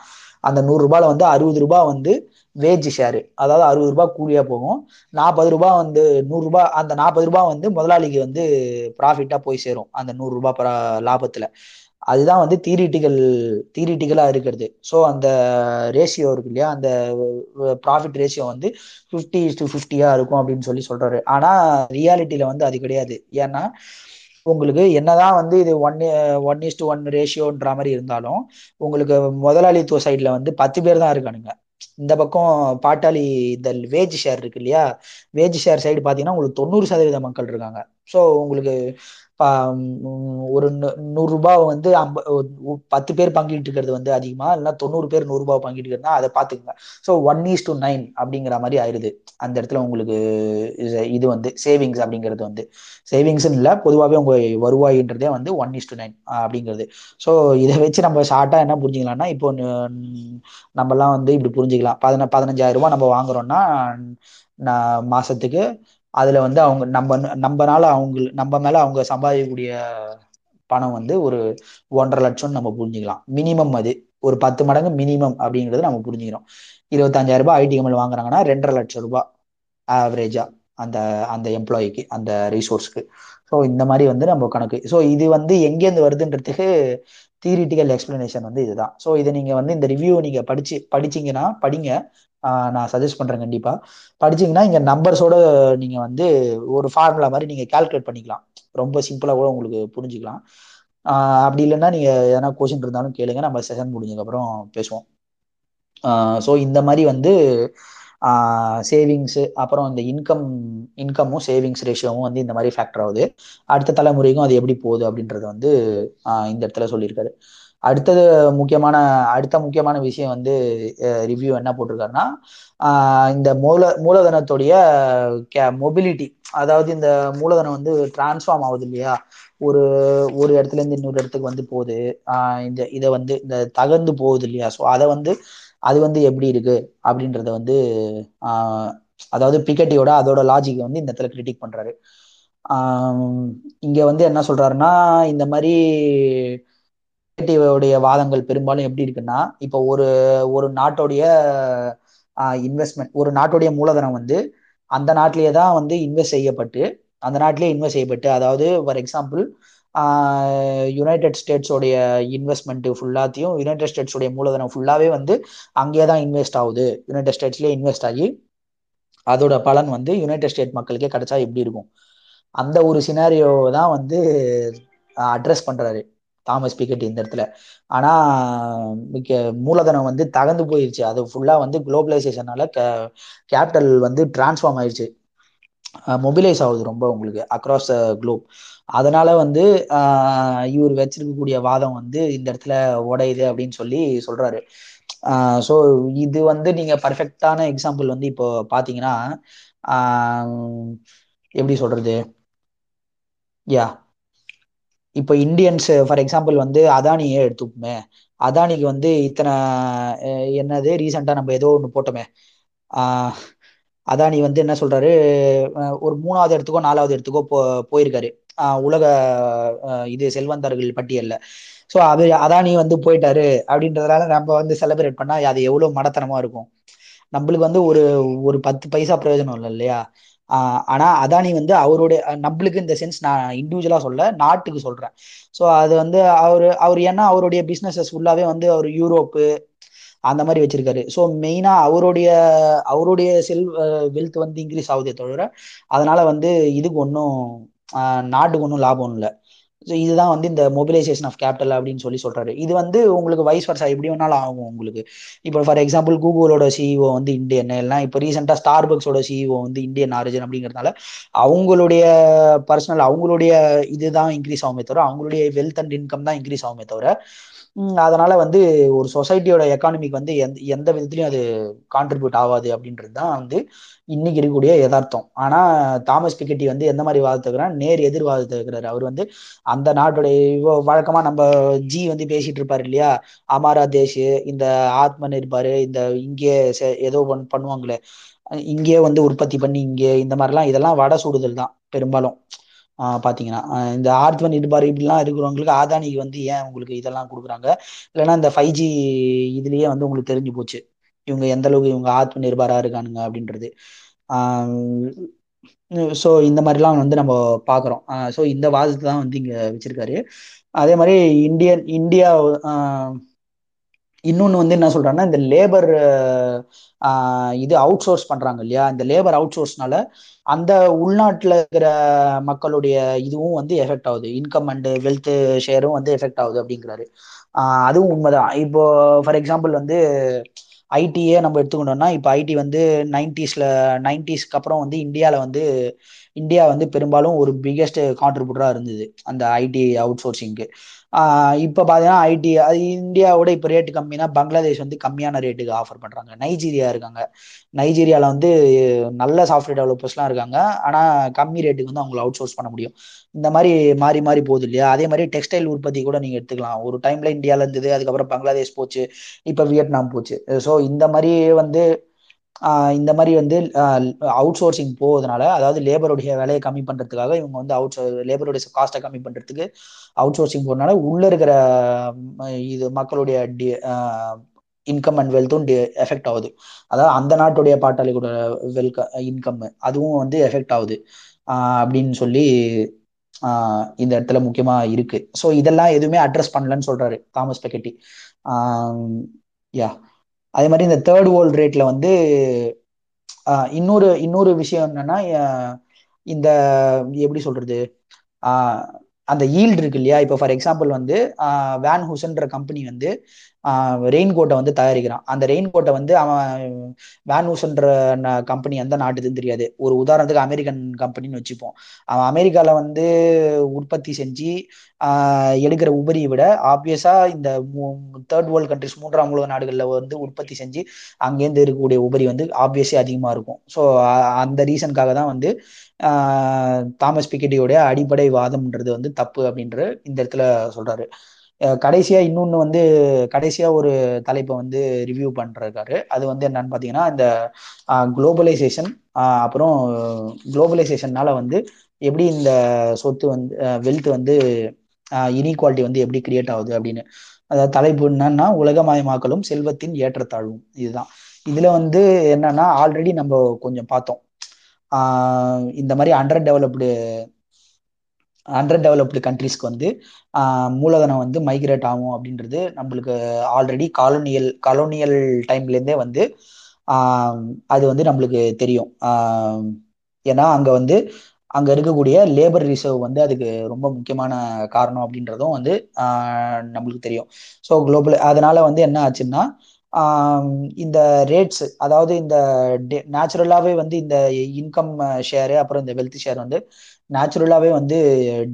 அந்த நூறு ரூபாயில வந்து அறுபது ரூபாய் வந்து வேஜ் ஷேரு அதாவது அறுபது ரூபாய் கூலியா போகும். நாற்பது ரூபாய் வந்து நூறு ரூபாய் அந்த நாற்பது ரூபாய் வந்து முதலாளிக்கு வந்து ப்ராஃபிட்டா போய் சேரும் அந்த நூறு ரூபாய் லாபத்துல. அதுதான் வந்து தியரிட்டிக்கல் தியரிட்டிக்கலா இருக்கிறது. ஸோ அந்த ரேஷியோ இருக்கு இல்லையா? அந்த ப்ராஃபிட் ரேஷியோ வந்து ஃபிஃப்டி டு ஃபிஃப்டியாக இருக்கும் அப்படின்னு சொல்லி சொல்கிறாரு ஆனால் ரியாலிட்டியில் வந்து அது கிடையாது. ஏன்னா உங்களுக்கு என்னதான் வந்து இது one one is to one ரேஷியோன்ற மாதிரி இருந்தாலும் உங்களுக்கு முதலாளித்துவ சைடில் வந்து பத்து பேர் தான் இருக்கானுங்க. இந்த பக்கம் பாட்டாளி இந்த வேஜ் ஷேர் இருக்கு இல்லையா? வேஜ் ஷேர் சைடு பார்த்தீங்கன்னா உங்களுக்கு தொண்ணூறு சதவீத மக்கள் இருக்காங்க. ஸோ உங்களுக்கு ஒரு நூறு ரூபாய் வந்து ஐம்ப பத்து பேர் பங்கிட்டு இருக்கிறது வந்து அதிகமா இல்லைன்னா தொண்ணூறு பேர் நூறு ரூபாய் பங்கிட்டு இருக்கிறதா அதை பாத்துக்கோங்க so one is to nine அப்படிங்கிற மாதிரி ஆயிடுது அந்த இடத்துல உங்களுக்கு இது வந்து சேவிங்ஸ் அப்படிங்கிறது வந்து. சேவிங்ஸ் இல்லை பொதுவாகவே உங்க வருவாயின்றதே வந்து ஒன் இஸ் டு நைன் அப்படிங்கிறது. ஸோ இதை வச்சு நம்ம ஷார்ட்டா என்ன புரிஞ்சுக்கலாம்னா இப்போ நம்மலாம் வந்து இப்படி புரிஞ்சுக்கலாம். பதின பதினஞ்சாயிரம் ரூபாய் நம்ம வாங்குறோம்னா மாசத்துக்கு அதுல வந்து அவங்க நம்ம நம்மனால அவங்க நம்ம மேல அவங்க சம்பாதிக்கக்கூடிய பணம் வந்து ஒரு ஒன்றரை லட்சம் நம்ம புரிஞ்சுக்கலாம். மினிமம் அது. ஒரு பத்து மடங்கு மினிமம் அப்படிங்கிறது நம்ம புரிஞ்சுக்கிறோம். இருபத்தஞ்சாயிரம் ரூபாய் ஐடி கம்பெனி வாங்குறாங்கன்னா ரெண்டரை லட்சம் ரூபாய் ஆவரேஜா அந்த அந்த எம்ப்ளாயிக்கு அந்த ரிசோர்ஸ்க்கு ஸோ இந்த மாதிரி வந்து நம்ம கணக்கு. ஸோ இது வந்து எங்கேருந்து வருதுன்றதுக்கு தியரிட்டிக்கல் எக்ஸ்பிளனேஷன் வந்து இதுதான். ஸோ இதை நீங்கள் வந்து இந்த ரிவ்யூ நீங்கள் படிச்சு படிச்சீங்கன்னா படிங்க. நான் சஜஸ்ட் பண்ணுறேன் கண்டிப்பாக படிச்சிங்கன்னா இங்கே நம்பர்ஸோட நீங்கள் வந்து ஒரு ஃபார்முலா மாதிரி நீங்கள் கால்குலேட் பண்ணிக்கலாம். ரொம்ப சிம்பிளாக கூட உங்களுக்கு புரிஞ்சுக்கலாம். அப்படி இல்லைன்னா நீங்கள் எதனா கொஷின் இருந்தாலும் கேளுங்க. நம்ம செஷன் முடிஞ்சதுக்கப்புறம் பேசுவோம். ஸோ இந்த மாதிரி வந்து சேவிங்ஸு அப்புறம் இந்த இன்கம் இன்கமும் சேவிங்ஸ் ரேஷியோவும் வந்து இந்த மாதிரி ஃபேக்டர் ஆகுது. அடுத்த தலைமுறைக்கும் அது எப்படி போகுது அப்படின்றத வந்து இந்த இடத்துல சொல்லியிருக்காரு. அடுத்தது முக்கியமான அடுத்த முக்கியமான விஷயம் வந்து ரிவ்யூ என்ன போட்டிருக்காருன்னா இந்த மூல மூலதனத்துடைய கே மொபிலிட்டி அதாவது இந்த மூலதனம் வந்து டிரான்ஸ்ஃபார்ம் ஆகுது இல்லையா? ஒரு ஒரு இடத்துல இருந்து இன்னொரு இடத்துக்கு வந்து போகுது. இந்த இதை வந்து இந்த தகர்ந்து போகுது இல்லையா? ஸோ அதை வந்து அது வந்து எப்படி இருக்கு அப்படின்றத வந்து அதாவது பிகட்டியோட அதோட லாஜிக் வந்து இந்த இடத்துல கிரிட்டிக் பண்றாரு. இங்க வந்து என்ன சொல்றாருன்னா இந்த மாதிரி உடைய வாதங்கள் பெரும்பாலும் எப்படி இருக்குன்னா இப்போ ஒரு ஒரு நாட்டுடைய இன்வெஸ்ட்மெண்ட் ஒரு நாட்டுடைய மூலதனம் வந்து அந்த நாட்டிலேயே தான் வந்து இன்வெஸ்ட் செய்யப்பட்டு அந்த நாட்டிலேயே இன்வெஸ்ட் செய்யப்பட்டு அதாவது ஃபார் எக்ஸாம்பிள் யுனைடெட் ஸ்டேட்ஸோடைய இன்வெஸ்ட்மெண்ட் ஃபுல்லாத்தையும் யுனைடெட் ஸ்டேட்ஸோடைய மூலதனம் ஃபுல்லாகவே வந்து அங்கேயே தான் இன்வெஸ்ட் ஆகுது. யுனைடெட் ஸ்டேட்ஸ்லேயே இன்வெஸ்ட் ஆகி அதோட பலன் வந்து யுனைடெட் ஸ்டேட் மக்களுக்கே கிடைச்சா எப்படி இருக்கும்? அந்த ஒரு சினாரியோ தான் வந்து அட்ரஸ் பண்ணுறாரு தாமஸ் பிக்கெட் இந்த இடத்துல. ஆனால் மிக்க மூலதனம் வந்து தகந்து போயிடுச்சு அது ஃபுல்லாக வந்து குளோபலைசேஷனால கேபிட்டல் வந்து டிரான்ஸ்ஃபார்ம் ஆயிடுச்சு மொபிலைஸ் ஆகுது ரொம்ப உங்களுக்கு அக்ராஸ் குளோப் அதனால வந்து இவர் வச்சிருக்கக்கூடிய வாதம் வந்து இந்த இடத்துல உடையுது அப்படின்னு சொல்லி சொல்றாரு. ஸோ இது வந்து நீங்க பர்ஃபெக்டான எக்ஸாம்பிள் வந்து இப்போ பாத்தீங்கன்னா எப்படி சொல்றது? யா இப்போ இந்தியன்ஸ் ஃபார் எக்ஸாம்பிள் வந்து அதானியே எடுத்துப்போமே. அதானிக்கு வந்து இத்தனை என்னது? ரீசெண்டாக நம்ம ஏதோ ஒன்று போட்டோமே. அதானி வந்து என்ன சொல்றாரு? ஒரு மூணாவது இடத்துக்கோ நாலாவது இடத்துக்கோ போ போயிருக்காரு. உலக இது செல்வந்தர்கள் பட்டியல்ல. ஸோ அது அதானி வந்து போயிட்டாரு அப்படின்றதுனால நம்ம வந்து செலிப்ரேட் பண்ணா அது எவ்வளவு மடத்தனமா இருக்கும். நம்மளுக்கு வந்து ஒரு ஒரு பத்து பைசா பிரயோஜனம் இல்லை இல்லையா? ஆனா அதானி வந்து அவருடைய நம்மளுக்கு இந்த சென்ஸ் நான் இண்டிவிஜுவலா சொல்ல நாட்டுக்கு சொல்றேன். ஸோ அது வந்து அவரு அவர் ஏன்னா அவருடைய பிசினஸஸ் ஃபுல்லாவே வந்து அவர் யூரோப்பு அந்த மாதிரி வச்சிருக்காரு. ஸோ மெயினா அவருடைய அவருடைய செல் வெல்த் வந்து இன்க்ரீஸ் ஆகுதே தவிர அதனால வந்து இதுக்கு ஒன்றும் நாட்டுக்கு ஒன்றும் லாபம் இல்லை. ஸோ இதுதான் வந்து இந்த மொபிலைசேஷன் ஆஃப் கேபிட்டல் அப்படின்னு சொல்லி சொல்றாரு. இது வந்து உங்களுக்கு வைஸ் வர்சா எப்படி வேணாலும் ஆகும் உங்களுக்கு. இப்போ ஃபார் எக்ஸாம்பிள் கூகுளோட சிஇஓ வந்து இந்தியன் எல்லாம் இப்போ ரீசெண்டாக ஸ்டார் பக்ஸோட சிஇஓ வந்து இந்தியன் ஆரிஜின் அப்படிங்கிறதுனால அவங்களுடைய பர்சனல் அவங்களுடைய இதுதான் இன்க்ரீஸ் ஆகுமே தவிர அவங்களுடைய வெல்த் அண்ட் இன்கம் தான் இன்க்ரீஸ் ஆகுமே தவிர அதனால வந்து ஒரு சொசைட்டியோட எக்கானமிக்கு வந்து எந்த எந்த விதத்துலையும் அது கான்ட்ரிபியூட் ஆகாது அப்படின்றது தான் வந்து இன்னைக்கு இருக்கக்கூடிய யதார்த்தம். ஆனா தாமஸ் பிக்கெட்டி வந்து எந்த மாதிரி வாதத்துக்குறான் நேர் எதிர்வாதத்தை இருக்கிறாரு அவர் வந்து அந்த நாட்டுடைய வழக்கமா நம்ம ஜி வந்து பேசிட்டு இருப்பாரு இல்லையா? அமாரா தேஷ் இந்த ஆத்மன் இருப்பாரு இந்த இங்கே ஏதோ பண்ணுவாங்களே. இங்கே வந்து உற்பத்தி பண்ணி இங்கே இந்த மாதிரிலாம் இதெல்லாம் வட சுடுதல் தான் பெரும்பாலும். பார்த்தீங்கன்னா இந்த ஆர்த்வன் இடுபார் இப்படிலாம் இருக்கிறவங்களுக்கு ஆதானிக்கு வந்து ஏன் உங்களுக்கு இதெல்லாம் கொடுக்குறாங்க? இல்லைன்னா இந்த ஃபைவ் ஜி இதுலேயே வந்து உங்களுக்கு தெரிஞ்சு போச்சு. இவங்க எந்த அளவுக்கு இவங்க ஆத்ம நிர்பாராக இருக்கானுங்க அப்படின்றது. ஸோ இந்த மாதிரிலாம் வந்து நம்ம பார்க்குறோம் ஸோ இந்த வாதத்தை தான் வந்து இங்கே வச்சிருக்காரு. அதே மாதிரி இந்தியன் இந்தியா இன்னொன்று வந்து என்ன சொல்றாங்கன்னா இந்த லேபர் இது அவுட் சோர்ஸ் பண்ணுறாங்க இல்லையா? இந்த லேபர் அவுட் சோர்ஸ்னால அந்த உள்நாட்டில் இருக்கிற மக்களுடைய இதுவும் வந்து எஃபெக்ட் ஆகுது. இன்கம் அண்ட் வெல்த்து ஷேரும் வந்து எஃபெக்ட் ஆகுது அப்படிங்கிறாரு. அதுவும் உண்மைதான். இப்போ ஃபார் எக்ஸாம்பிள் வந்து ஐடியே நம்ம எடுத்துக்கிட்டோம்னா இப்போ ஐடி வந்து நைன்டிஸில் நைன்டிஸ்க்கு அப்புறம் வந்து இந்தியாவில் வந்து இந்தியா வந்து பெரும்பாலும் ஒரு பிக்கெஸ்ட் கான்ட்ரிபியூட்டராக இருந்தது அந்த ஐடி அவுட் சோர்சிங்க்கு இப்போ பார்த்தீங்கன்னா ஐடி அது இந்தியாவோட இப்போ ரேட்டு கம்மினா பங்களாதேஷ் வந்து கம்மியான ரேட்டுக்கு ஆஃபர் பண்ணுறாங்க நைஜீரியா இருக்காங்க. நைஜீரியாவில் வந்து நல்ல சாஃப்ட்வேர் டெவலப்பர்ஸ்லாம் இருக்காங்க. ஆனால் கம்மி ரேட்டுக்கு வந்து அவங்களை அவுட் சோர்ஸ் பண்ண முடியும். இந்த மாதிரி மாறி மாறி போகுது இல்லையா? அதே மாதிரி டெக்ஸ்டைல் உற்பத்தி கூட நீங்கள் எடுத்துக்கலாம். ஒரு டைமில் இந்தியாவில் இருந்தது அதுக்கப்புறம் பங்களாதேஷ் போச்சு இப்போ வியட்நாம் போச்சு. ஸோ இந்த மாதிரி வந்து இந்த மாதிரி வந்து அவுட் சோர்சிங் போவதனால அதாவது லேபருடைய விலையை கம்மி பண்ணுறதுக்காக இவங்க வந்து அவுட் லேபருடைய காஸ்ட்டை கம்மி பண்ணுறதுக்கு அவுட் சோர்சிங் போனால உள்ள இருக்கிற இது மக்களுடைய இன்கம் அண்ட் வெல்த்தும் எஃபெக்ட் ஆகுது. அதாவது அந்த நாட்டுடைய பாட்டாளிகளோட வெல்க இன்கம் அதுவும் வந்து எஃபெக்ட் ஆகுது. அப்படின்னு சொல்லி இந்த இடத்துல முக்கியமா இருக்கு. ஸோ இதெல்லாம் எதுவுமே அட்ரஸ் பண்ணலன்னு சொல்றாரு தாமஸ் பெக்கெட்டி யா. அதே மாதிரி இந்த தேர்ட் வேர்ல்ட் ரேட்ல வந்து இன்னொரு இன்னொரு விஷயம் என்னன்னா இந்த எப்படி சொல்றது? அந்த ஈல்டு இருக்கு இல்லையா? இப்போ ஃபார் எக்ஸாம்பிள் வந்து வேன் ஹூசன்ற கம்பெனி வந்து ரெயின் கோட்டை வந்து தயாரிக்கிறான். அந்த ரெயின் கோட்டை வந்து அவன் வேன் ஹூசன்ற கம்பெனி எந்த நாட்டுதுன்னு தெரியாது. ஒரு உதாரணத்துக்கு அமெரிக்கன் கம்பெனின்னு வச்சுப்போம். அவன் அமெரிக்காவில் வந்து உற்பத்தி செஞ்சு எடுக்கிற உபரியை விட ஆப்வியஸா இந்த தேர்ட் வேர்ல்டு கண்ட்ரிஸ் மூன்றாம் உலக நாடுகளில் வந்து உற்பத்தி செஞ்சு அங்கேருந்து இருக்கக்கூடிய உபரி வந்து ஆப்வியஸே அதிகமாக இருக்கும். ஸோ அந்த ரீசனுக்காக தான் வந்து தாமஸ் பிக்கெட்டியோடைய அடிப்படை வாதம்ன்றது வந்து தப்பு அப்படின்ற இந்த இடத்துல சொல்றாரு. கடைசியா இன்னொன்னு வந்து கடைசியா ஒரு தலைப்பை வந்து ரிவ்யூ பண்றாரு அது வந்து என்னன்னு பாத்தீங்கன்னா இந்த குளோபலைசேஷன் அப்புறம் குளோபலைசேஷன்னால வந்து எப்படி இந்த சொத்து வந்து வெல்த் வந்து இனீக்வாலிட்டி வந்து எப்படி கிரியேட் ஆகுது அப்படின்னு. அதாவது தலைப்பு என்னன்னா உலகமயமாக்கலும் செல்வத்தின் ஏற்றத்தாழ்வும். இதுதான். இதுல வந்து என்னன்னா ஆல்ரெடி நம்ம கொஞ்சம் பார்த்தோம். இந்த மாதிரி அண்டர் டெவலப்டு அண்டர் டெவலப்டு கண்ட்ரிஸ்க்கு வந்து மூலதனம் வந்து மைக்ரேட் ஆகும் அப்படின்றது நம்மளுக்கு ஆல்ரெடி காலோனியல் காலோனியல் டைம்லேருந்தே வந்து அது வந்து நம்மளுக்கு தெரியும். ஏன்னா அங்கே வந்து அங்கே இருக்கக்கூடிய லேபர் ரிசர்வ் வந்து அதுக்கு ரொம்ப முக்கியமான காரணம் அப்படின்றதும் வந்து நம்மளுக்கு தெரியும். ஸோ குளோபல் அதனால வந்து என்ன ஆச்சுன்னா இந்த ரேட்ஸ் அதாவது இந்த நேச்சுரலாகவே வந்து இந்த இன்கம் ஷேரு அப்புறம் இந்த வெல்த் ஷேர் வந்து நேச்சுரலாகவே வந்து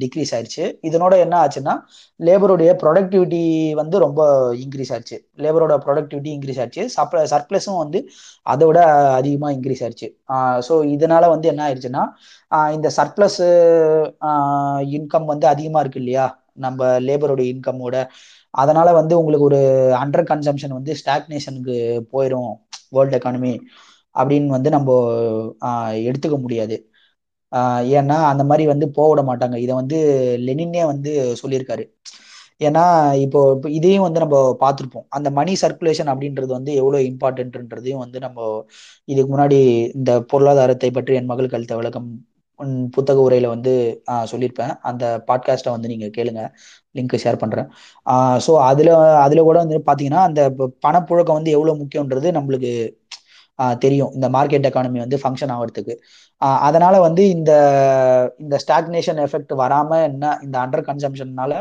டிக்ரீஸ் ஆயிடுச்சு இதனோட என்ன ஆச்சுன்னா லேபருடைய ப்ரொடக்டிவிட்டி வந்து ரொம்ப இன்க்ரீஸ் ஆயிடுச்சு லேபரோட ப்ரொடக்டிவிட்டி இன்க்ரீஸ் ஆயிடுச்சு சப்ள சர்ப்ளஸும் வந்து அதை விட அதிகமாக இன்க்ரீஸ் ஆயிடுச்சு ஸோ இதனால வந்து என்ன ஆயிடுச்சுன்னா இந்த சர்ப்ளஸ் இன்கம் வந்து அதிகமாக இருக்கு இல்லையா? நம்ம லேபரோட இன்கமோட அதனால வந்து உங்களுக்கு ஒரு அண்டர் கன்சம்ஷன் வந்து ஸ்டாக்னேஷனுக்கு போயிடும் வேர்ல்டு எக்கானமி அப்படின்னு வந்து நம்ம எடுத்துக்க முடியாது. ஏன்னா அந்த மாதிரி வந்து போவிட மாட்டாங்க. இதை வந்து லெனினே வந்து சொல்லியிருக்காரு. ஏன்னா இப்போ இப்போ இதையும் வந்து நம்ம பார்த்துருப்போம். அந்த மணி சர்க்குலேஷன் அப்படின்றது வந்து எவ்வளோ இம்பார்ட்டன்ட்ன்றதையும் வந்து நம்ம இதுக்கு முன்னாடி இந்த பொருளாதாரத்தை பற்றி என் மகள் கழுத்த விளக்கம் புத்தக உரையில வந்து சொல்லியிருப்பேன். அந்த பாட்காஸ்ட்டை வந்து நீங்க கேளுங்க. லிங்க் ஷேர் பண்றேன். ஸோ அதுல அதுல கூட வந்து பாத்தீங்கன்னா அந்த பணப்புழக்கம் வந்து எவ்வளவு முக்கியன்றது நம்மளுக்கு தெரியும். இந்த மார்க்கெட் எக்கானமி வந்து ஃபங்க்ஷன் ஆகிறதுக்கு அதனால வந்து இந்த இந்த ஸ்டாக்னேஷன் எஃபெக்ட் வராம என்ன இந்த அண்டர் கன்சம்ஷன்னால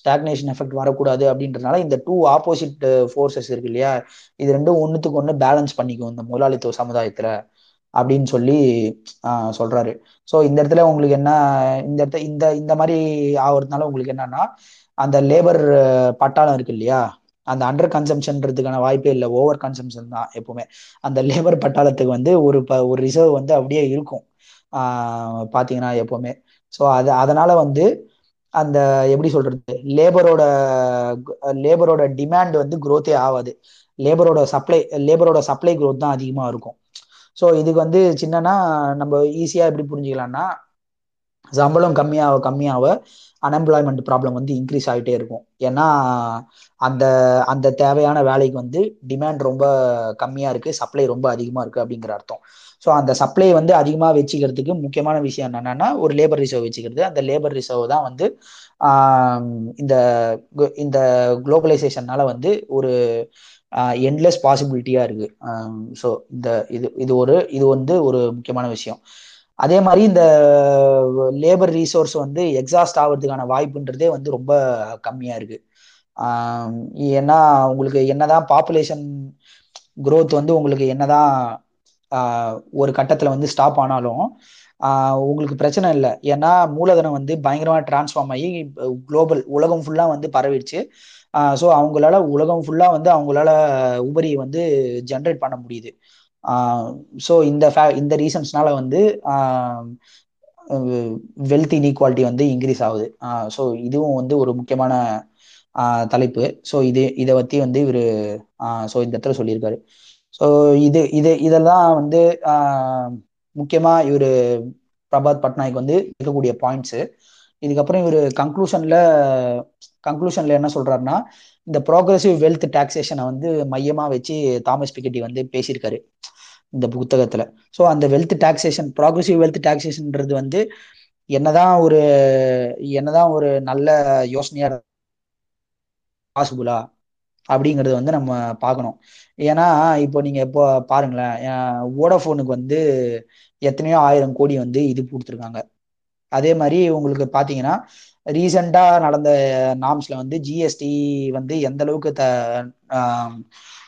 ஸ்டாக்னேஷன் எஃபெக்ட் வரக்கூடாது அப்படின்றதுனால இந்த டூ ஆப்போசிட் ஃபோர்ஸஸ் இருக்கு இல்லையா? இது ரெண்டும் ஒன்றுத்துக்கு ஒன்று பேலன்ஸ் பண்ணிக்கும் இந்த முதலாளித்துவ சமுதாயத்துல. அப்படின்னு சொல்லி சொல்றாரு. ஸோ இந்த இடத்துல உங்களுக்கு என்ன இந்த இடத்த இந்த இந்த மாதிரி ஆகுறதுனால உங்களுக்கு என்னன்னா அந்த லேபர் பட்டாளம் இருக்கு இல்லையா? அந்த அண்டர் கன்சம்ஷன்றதுக்கான வாய்ப்பே இல்லை. ஓவர் கன்சம்ஷன் தான் எப்பவுமே. அந்த லேபர் பட்டாளத்துக்கு வந்து ஒரு ப ஒரு ரிசர்வ் வந்து அப்படியே இருக்கும். பார்த்தீங்கன்னா எப்பவுமே. ஸோ அது அதனால வந்து அந்த எப்படி சொல்றது? லேபரோட லேபரோட டிமாண்ட் வந்து குரோத்தே ஆகாது. லேபரோட சப்ளை லேபரோட சப்ளை குரோத் தான் அதிகமாக இருக்கும். ஸோ இதுக்கு வந்து சின்னனா நம்ம ஈஸியாக எப்படி புரிஞ்சுக்கலாம்னா சம்பளம் கம்மியாக கம்மியாக அன்எம்ப்ளாய்மெண்ட் ப்ராப்ளம் வந்து இன்க்ரீஸ் ஆகிட்டே இருக்கும். ஏன்னா அந்த அந்த தேவையான வேலைக்கு வந்து டிமாண்ட் ரொம்ப கம்மியாக இருக்குது சப்ளை ரொம்ப அதிகமாக இருக்குது அப்படிங்கிற அர்த்தம். ஸோ அந்த சப்ளை வந்து அதிகமாக வச்சுக்கிறதுக்கு முக்கியமான விஷயம் என்னென்னா ஒரு லேபர் ரிசர்வ் வச்சுக்கிறது. அந்த லேபர் ரிசர்வ் தான் வந்து இந்த இந்த குளோபலைசேஷன்னால வந்து ஒரு என்லெஸ் பாசிபிலிட்டியா இருக்கு. ஸோ இந்த இது இது ஒரு இது வந்து ஒரு முக்கியமான விஷயம். அதே மாதிரி இந்த லேபர் ரீசோர்ஸ் வந்து எக்ஸாஸ்ட் ஆகிறதுக்கான வாய்ப்புன்றதே வந்து ரொம்ப கம்மியா இருக்கு. ஏன்னா உங்களுக்கு என்னதான் பாப்புலேஷன் குரோத் வந்து உங்களுக்கு என்னதான் ஒரு கட்டத்துல வந்து ஸ்டாப் ஆனாலும் உங்களுக்கு பிரச்சனை இல்லை. ஏன்னா மூலதனம் வந்து பயங்கரமாக டிரான்ஸ்ஃபார்ம் ஆகி குளோபல் உலகம் ஃபுல்லாக வந்து பரவிடுச்சு. ஸோ அவங்களால உலகம் ஃபுல்லாக வந்து அவங்களால உபரி வந்து ஜென்ரேட் பண்ண முடியுது. ஸோ இந்த ஃபே இந்த ரீசன்ஸ்னால வந்து வெல்த் இன்இக்வாலிட்டி வந்து இன்க்ரீஸ் ஆகுது. ஸோ இதுவும் வந்து ஒரு முக்கியமான தலைப்பு. ஸோ இது இதை பற்றி வந்து இவர் ஸோ இந்த இடத்துல சொல்லியிருக்காரு. ஸோ இது இது இதெல்லாம் வந்து முக்கியமாக இவர் பிரபாத் பட்நாயக் வந்து இருக்கக்கூடிய பாயிண்ட்ஸு இதுக்கப்புறம் இவர் கன்க்ளூஷன்ல கன்க்ளூஷன்ல என்ன சொல்றாருன்னா இந்த ப்ரோக்ரஸிவ் வெல்த் டாக்ஸேஷனை வந்து மையமா வச்சு தாமஸ் பிகட்டி வந்து பேசியிருக்காரு இந்த புத்தகத்துல. ஸோ அந்த வெல்த் டாக்ஸேஷன் ப்ராக்ரஸிவ் வெல்த் டாக்ஸேஷன்ன்றது வந்து என்னதான் ஒரு என்னதான் ஒரு நல்ல யோசனையா பாசிபிளா அப்படிங்கிறது வந்து நம்ம பார்க்கணும். ஏன்னா இப்போ நீங்க இப்போ பாருங்களேன் வோடாஃபோனுக்கு வந்து எத்தனையோ ஆயிரம் கோடி வந்து இது கொடுத்துருக்காங்க. அதே மாதிரி உங்களுக்கு பார்த்தீங்கன்னா ரீசெண்டாக நடந்த நாம்ஸ்ல வந்து ஜிஎஸ்டி வந்து எந்த அளவுக்கு த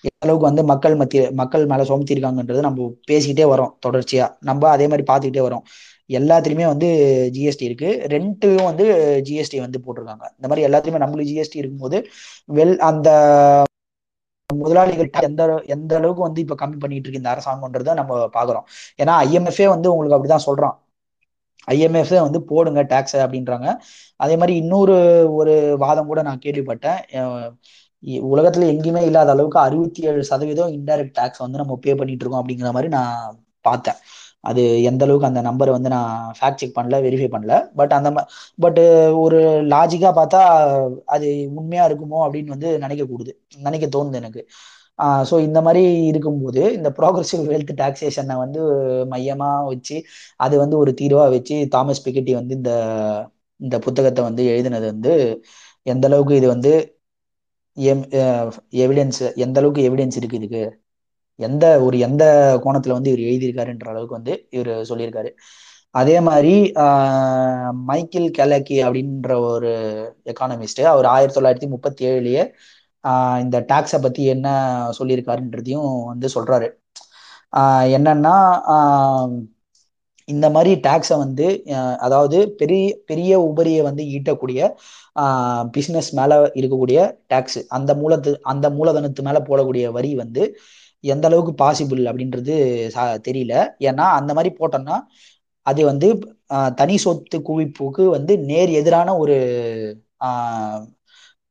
எந்த அளவுக்கு வந்து மக்கள் மத்திய மக்கள் மேலே சுமத்திருக்காங்கன்றது நம்ம பேசிக்கிட்டே வரோம் தொடர்ச்சியாக நம்ம அதே மாதிரி பார்த்துக்கிட்டே வரோம். எல்லாத்துலேயுமே வந்து ஜிஎஸ்டி இருக்கு. ரெண்ட்டும் வந்து ஜிஎஸ்டி வந்து போட்டிருக்காங்க. இந்த மாதிரி எல்லாத்துலேயுமே நம்மளுக்கு ஜிஎஸ்டி இருக்கும்போது வெல் அந்த முதலாளிகள் எந்த எந்த அளவுக்கு வந்து இப்போ கம்மி பண்ணிட்டு இருக்கு இந்த அரசாங்கன்றதை நம்ம பார்க்குறோம் ஏன்னா ஐஎம்எஃப்ஏ வந்து உங்களுக்கு அப்படிதான் சொல்கிறான் ஐஎம்எஃப் வந்து போடுங்க டேக்ஸ் அப்படின்றாங்க. அதே மாதிரி இன்னொரு ஒரு வாதம் கூட நான் கேள்விப்பட்டேன். இ- உலகத்துல எங்கேயுமே இல்லாத அளவுக்கு அறுபத்தி ஏழு சதவீதம் இன்டைரக்ட் டேக்ஸ் வந்து நம்ம பே பண்ணிட்டு இருக்கோம் அப்படிங்கிற மாதிரி நான் பார்த்தேன். அது எந்த அளவுக்கு அந்த நம்பரை வந்து நான் ஃபேக்ட் செக் பண்ணல வெரிஃபை பண்ணல. பட் அந்த பட் ஒரு லாஜிக்கா பார்த்தா அது உண்மையா இருக்குமோ அப்படின்னு வந்து நினைக்க கூடுது நினைக்க தோணுது எனக்கு. ஸோ இந்த மாதிரி இருக்கும்போது இந்த ப்ராக்ரஸிவ் வெல்த் டாக்ஸேஷனை வந்து மையமாக வச்சு அது வந்து ஒரு தீர்வாக வச்சு தாமஸ் பிகெட்டி வந்து இந்த இந்த புத்தகத்தை வந்து எழுதினது வந்து எந்த அளவுக்கு இது வந்து எம் எவிடன்ஸ் எந்த அளவுக்கு எவிடன்ஸ் இருக்கு இதுக்கு? எந்த ஒரு எந்த கோணத்தில் வந்து இவர் எழுதியிருக்காருன்ற அளவுக்கு வந்து இவர் சொல்லியிருக்காரு. அதே மாதிரி மைக்கேல் கெலக்கி அப்படின்ற ஒரு எக்கானமிஸ்ட் அவர் ஆயிரத்தி தொள்ளாயிரத்தி முப்பத்தி ஏழுலயே இந்த டாக்ஸை பத்தி என்ன சொல்லியிருக்காருன்றதையும் வந்து சொல்றாரு. என்னன்னா இந்த மாதிரி டேக்ஸை வந்து அதாவது பெரிய பெரிய உபரியை வந்து ஈட்டக்கூடிய பிஸ்னஸ் மேலே இருக்கக்கூடிய டேக்ஸ் அந்த மூலத்து அந்த மூலதனத்து மேலே போடக்கூடிய வரி வந்து எந்த அளவுக்கு பாசிபிள் அப்படின்றது சா- தெரியல. ஏன்னா அந்த மாதிரி போட்டோம்னா அது வந்து தனி சொத்து குவிப்புக்கு வந்து நேர் எதிரான ஒரு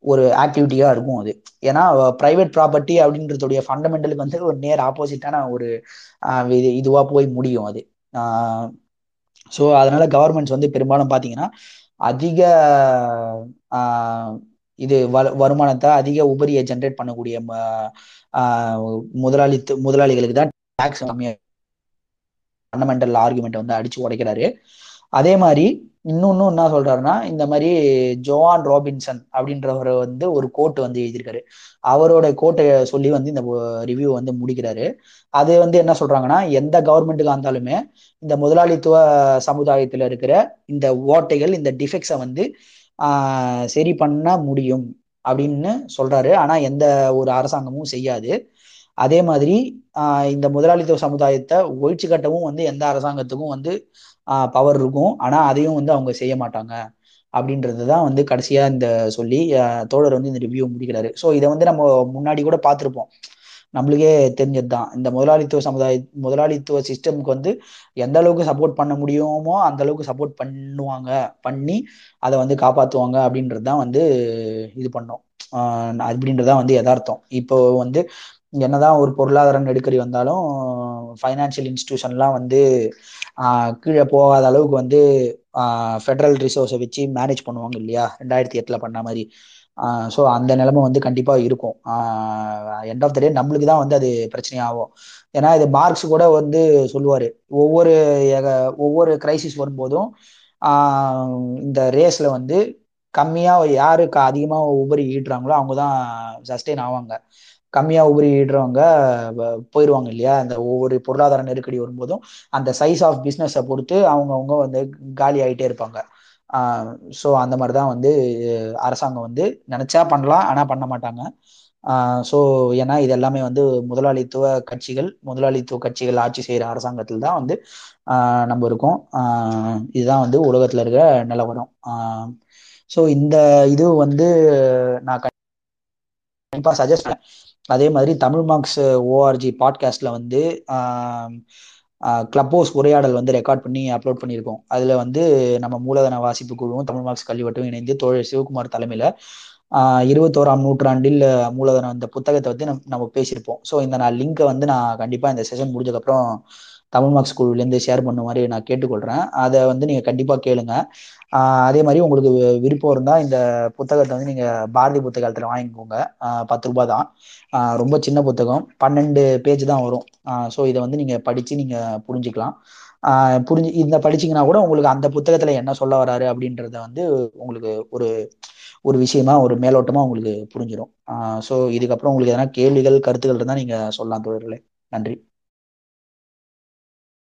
ஒரு ஆக்டிவிட்டியா இருக்கும் அது. ஏன்னா பிரைவேட் ப்ராப்பர்ட்டி அப்படின்றதுடைய ஃபண்டமெண்டலுக்கு வந்து ஒரு நேர் ஆப்போசிட்டான ஒரு இது இதுவாக போய் முடியும் அது. ஸோ அதனால கவர்மெண்ட்ஸ் வந்து பெரும்பாலும் பார்த்தீங்கன்னா அதிக இது வ- வருமானத்தை அதிக உபரியை ஜென்ரேட் பண்ணக்கூடிய முதலாளித்து முதலாளிகளுக்கு தான் டேக்ஸ் கம்மியாக ஃபண்டமெண்டல் ஆர்குமெண்ட் வந்து அடிச்சு உடைக்கிறாரு. அதே மாதிரி இன்னொன்னு என்ன சொல்றாருன்னா இந்த மாதிரி ஜோவான் ராபின்சன் அப்படின்றவர் வந்து ஒரு கோட் வந்து எழுதியிருக்காரு. அவரோட கோட்டை சொல்லி வந்து இந்த ரிவ்யூ வந்து முடிக்கிறாரு. அது வந்து என்ன சொல்றாங்கன்னா எந்த கவர்மெண்ட்டுக்கு இருந்தாலுமே இந்த முதலாளித்துவ சமுதாயத்துல இருக்கிற இந்த ஓட்டைகள் இந்த டிஃபெக்ட்ஸை வந்து சரி பண்ண முடியும் அப்படின்னு சொல்றாரு. ஆனா எந்த ஒரு அரசாங்கமும் செய்யாது. அதே மாதிரி இந்த முதலாளித்துவ சமுதாயத்தை ஒழிச்சு கட்டவும் வந்து எந்த அரசாங்கத்துக்கும் வந்து பவர் இருக்கும். ஆனால் அதையும் வந்து அவங்க செய்ய மாட்டாங்க. அப்படின்றது தான் வந்து கடைசியாக இந்த சொல்லி தோழர் வந்து இந்த ரிவ்யூ முடிக்கிறாரு. ஸோ இதை வந்து நம்ம முன்னாடி கூட பார்த்துருப்போம். நம்மளுக்கே தெரிஞ்சது தான் இந்த முதலாளித்துவ சமுதாய முதலாளித்துவ சிஸ்டமுக்கு வந்து எந்த அளவுக்கு சப்போர்ட் பண்ண முடியுமோ அந்த அளவுக்கு சப்போர்ட் பண்ணுவாங்க. பண்ணி அதை வந்து காப்பாற்றுவாங்க அப்படின்றது தான் வந்து இது பண்ணோம். அப்படின்றது தான் வந்து யதார்த்தம். இப்போ வந்து என்னதான் ஒரு பொருளாதார நெருக்கடி வந்தாலும் ஃபைனான்சியல் இன்ஸ்டியூஷன்லாம் வந்து கீழே போகாத அளவுக்கு வந்து ஃபெடரல் ரிசோர்ஸை வச்சு மேனேஜ் பண்ணுவாங்க இல்லையா? ரெண்டாயிரத்தி எட்டில் பண்ண மாதிரி. ஸோ அந்த நிலைமை வந்து கண்டிப்பாக இருக்கும். எண்ட் ஆஃப் த டே நம்மளுக்கு தான் வந்து அது பிரச்சனையாகும். ஏன்னா இது மார்க்ஸ் கூட வந்து சொல்லுவார். ஒவ்வொரு ஒவ்வொரு கிரைசிஸ் வரும்போதும் இந்த ரேஸில் வந்து கம்மியாக யாருக்கு அதிகமாக உபரி ஈட்டுறாங்களோ அவங்க தான் சஸ்டெயின் ஆவாங்க. கம்மியாக உபரிடுறவங்க போயிடுவாங்க இல்லையா? அந்த ஒவ்வொரு பொருளாதார நெருக்கடி வரும்போதும் அந்த சைஸ் ஆஃப் பிஸ்னஸை பொறுத்து அவங்கவுங்க வந்து காலி ஆகிட்டே இருப்பாங்க. ஸோ அந்த மாதிரி தான் வந்து அரசாங்கம் வந்து நினைச்சா பண்ணலாம் ஆனால் பண்ண மாட்டாங்க. ஸோ ஏன்னா இது எல்லாமே வந்து முதலாளித்துவ கட்சிகள் முதலாளித்துவ கட்சிகள் ஆட்சி செய்கிற அரசாங்கத்தில் தான் வந்து நம்ம இருக்கோம். இதுதான் வந்து உலகத்தில் இருக்க நிலவரம். ஸோ இந்த இது வந்து நான் கண்டிப்பாக சஜஸ்ட் பண்ணேன் அதே மாதிரி தமிழ் மார்க்ஸ் ஓஆர்ஜி பாட்காஸ்ட்ல வந்து கிளப் ஹவுஸ் உரையாடல் வந்து ரெக்கார்ட் பண்ணி அப்லோட் பண்ணியிருக்கோம். அதில் வந்து நம்ம மூலதன வாசிப்பு குழுவும் தமிழ் மார்க்ஸ் கல்விவட்டும் இணைந்து தோழர் சிவகுமார் தலைமையில் இருபத்தோராம் நூற்றாண்டில் மூலதனம் இந்த புத்தகத்தை வந்து நம் நம்ம பேசியிருப்போம். ஸோ இந்த நான் லிங்கை வந்து நான் கண்டிப்பாக இந்த செஷன் முடிஞ்சதுக்கப்புறம் தமிழ் மார்க்ஸ் குழுவிலேருந்து ஷேர் பண்ண மாதிரி நான் கேட்டுக்கொள்கிறேன் அதை வந்து நீங்கள் கண்டிப்பாக கேளுங்க. அதே மாதிரி உங்களுக்கு விருப்பம் இருந்தால் இந்த புத்தகத்தை வந்து நீங்கள் பாரதி புத்தகத்தில் வாங்கிக்கோங்க. பத்து ரூபா தான். ரொம்ப சின்ன புத்தகம். பன்னெண்டு பேஜ் தான் வரும். ஸோ இதை வந்து நீங்கள் படித்து நீங்கள் புரிஞ்சுக்கலாம். புரிஞ்சு இந்த படிச்சீங்கன்னா கூட உங்களுக்கு அந்த புத்தகத்தில் என்ன சொல்ல வராரு அப்படின்றத வந்து உங்களுக்கு ஒரு ஒரு விஷயமா ஒரு மேலோட்டமாக உங்களுக்கு புரிஞ்சிடும் ஸோ இதுக்கப்புறம் உங்களுக்கு எதனா கேள்விகள் கருத்துக்கள் இருந்தால் நீங்கள் சொல்லலாம் தோழர்களே. நன்றி.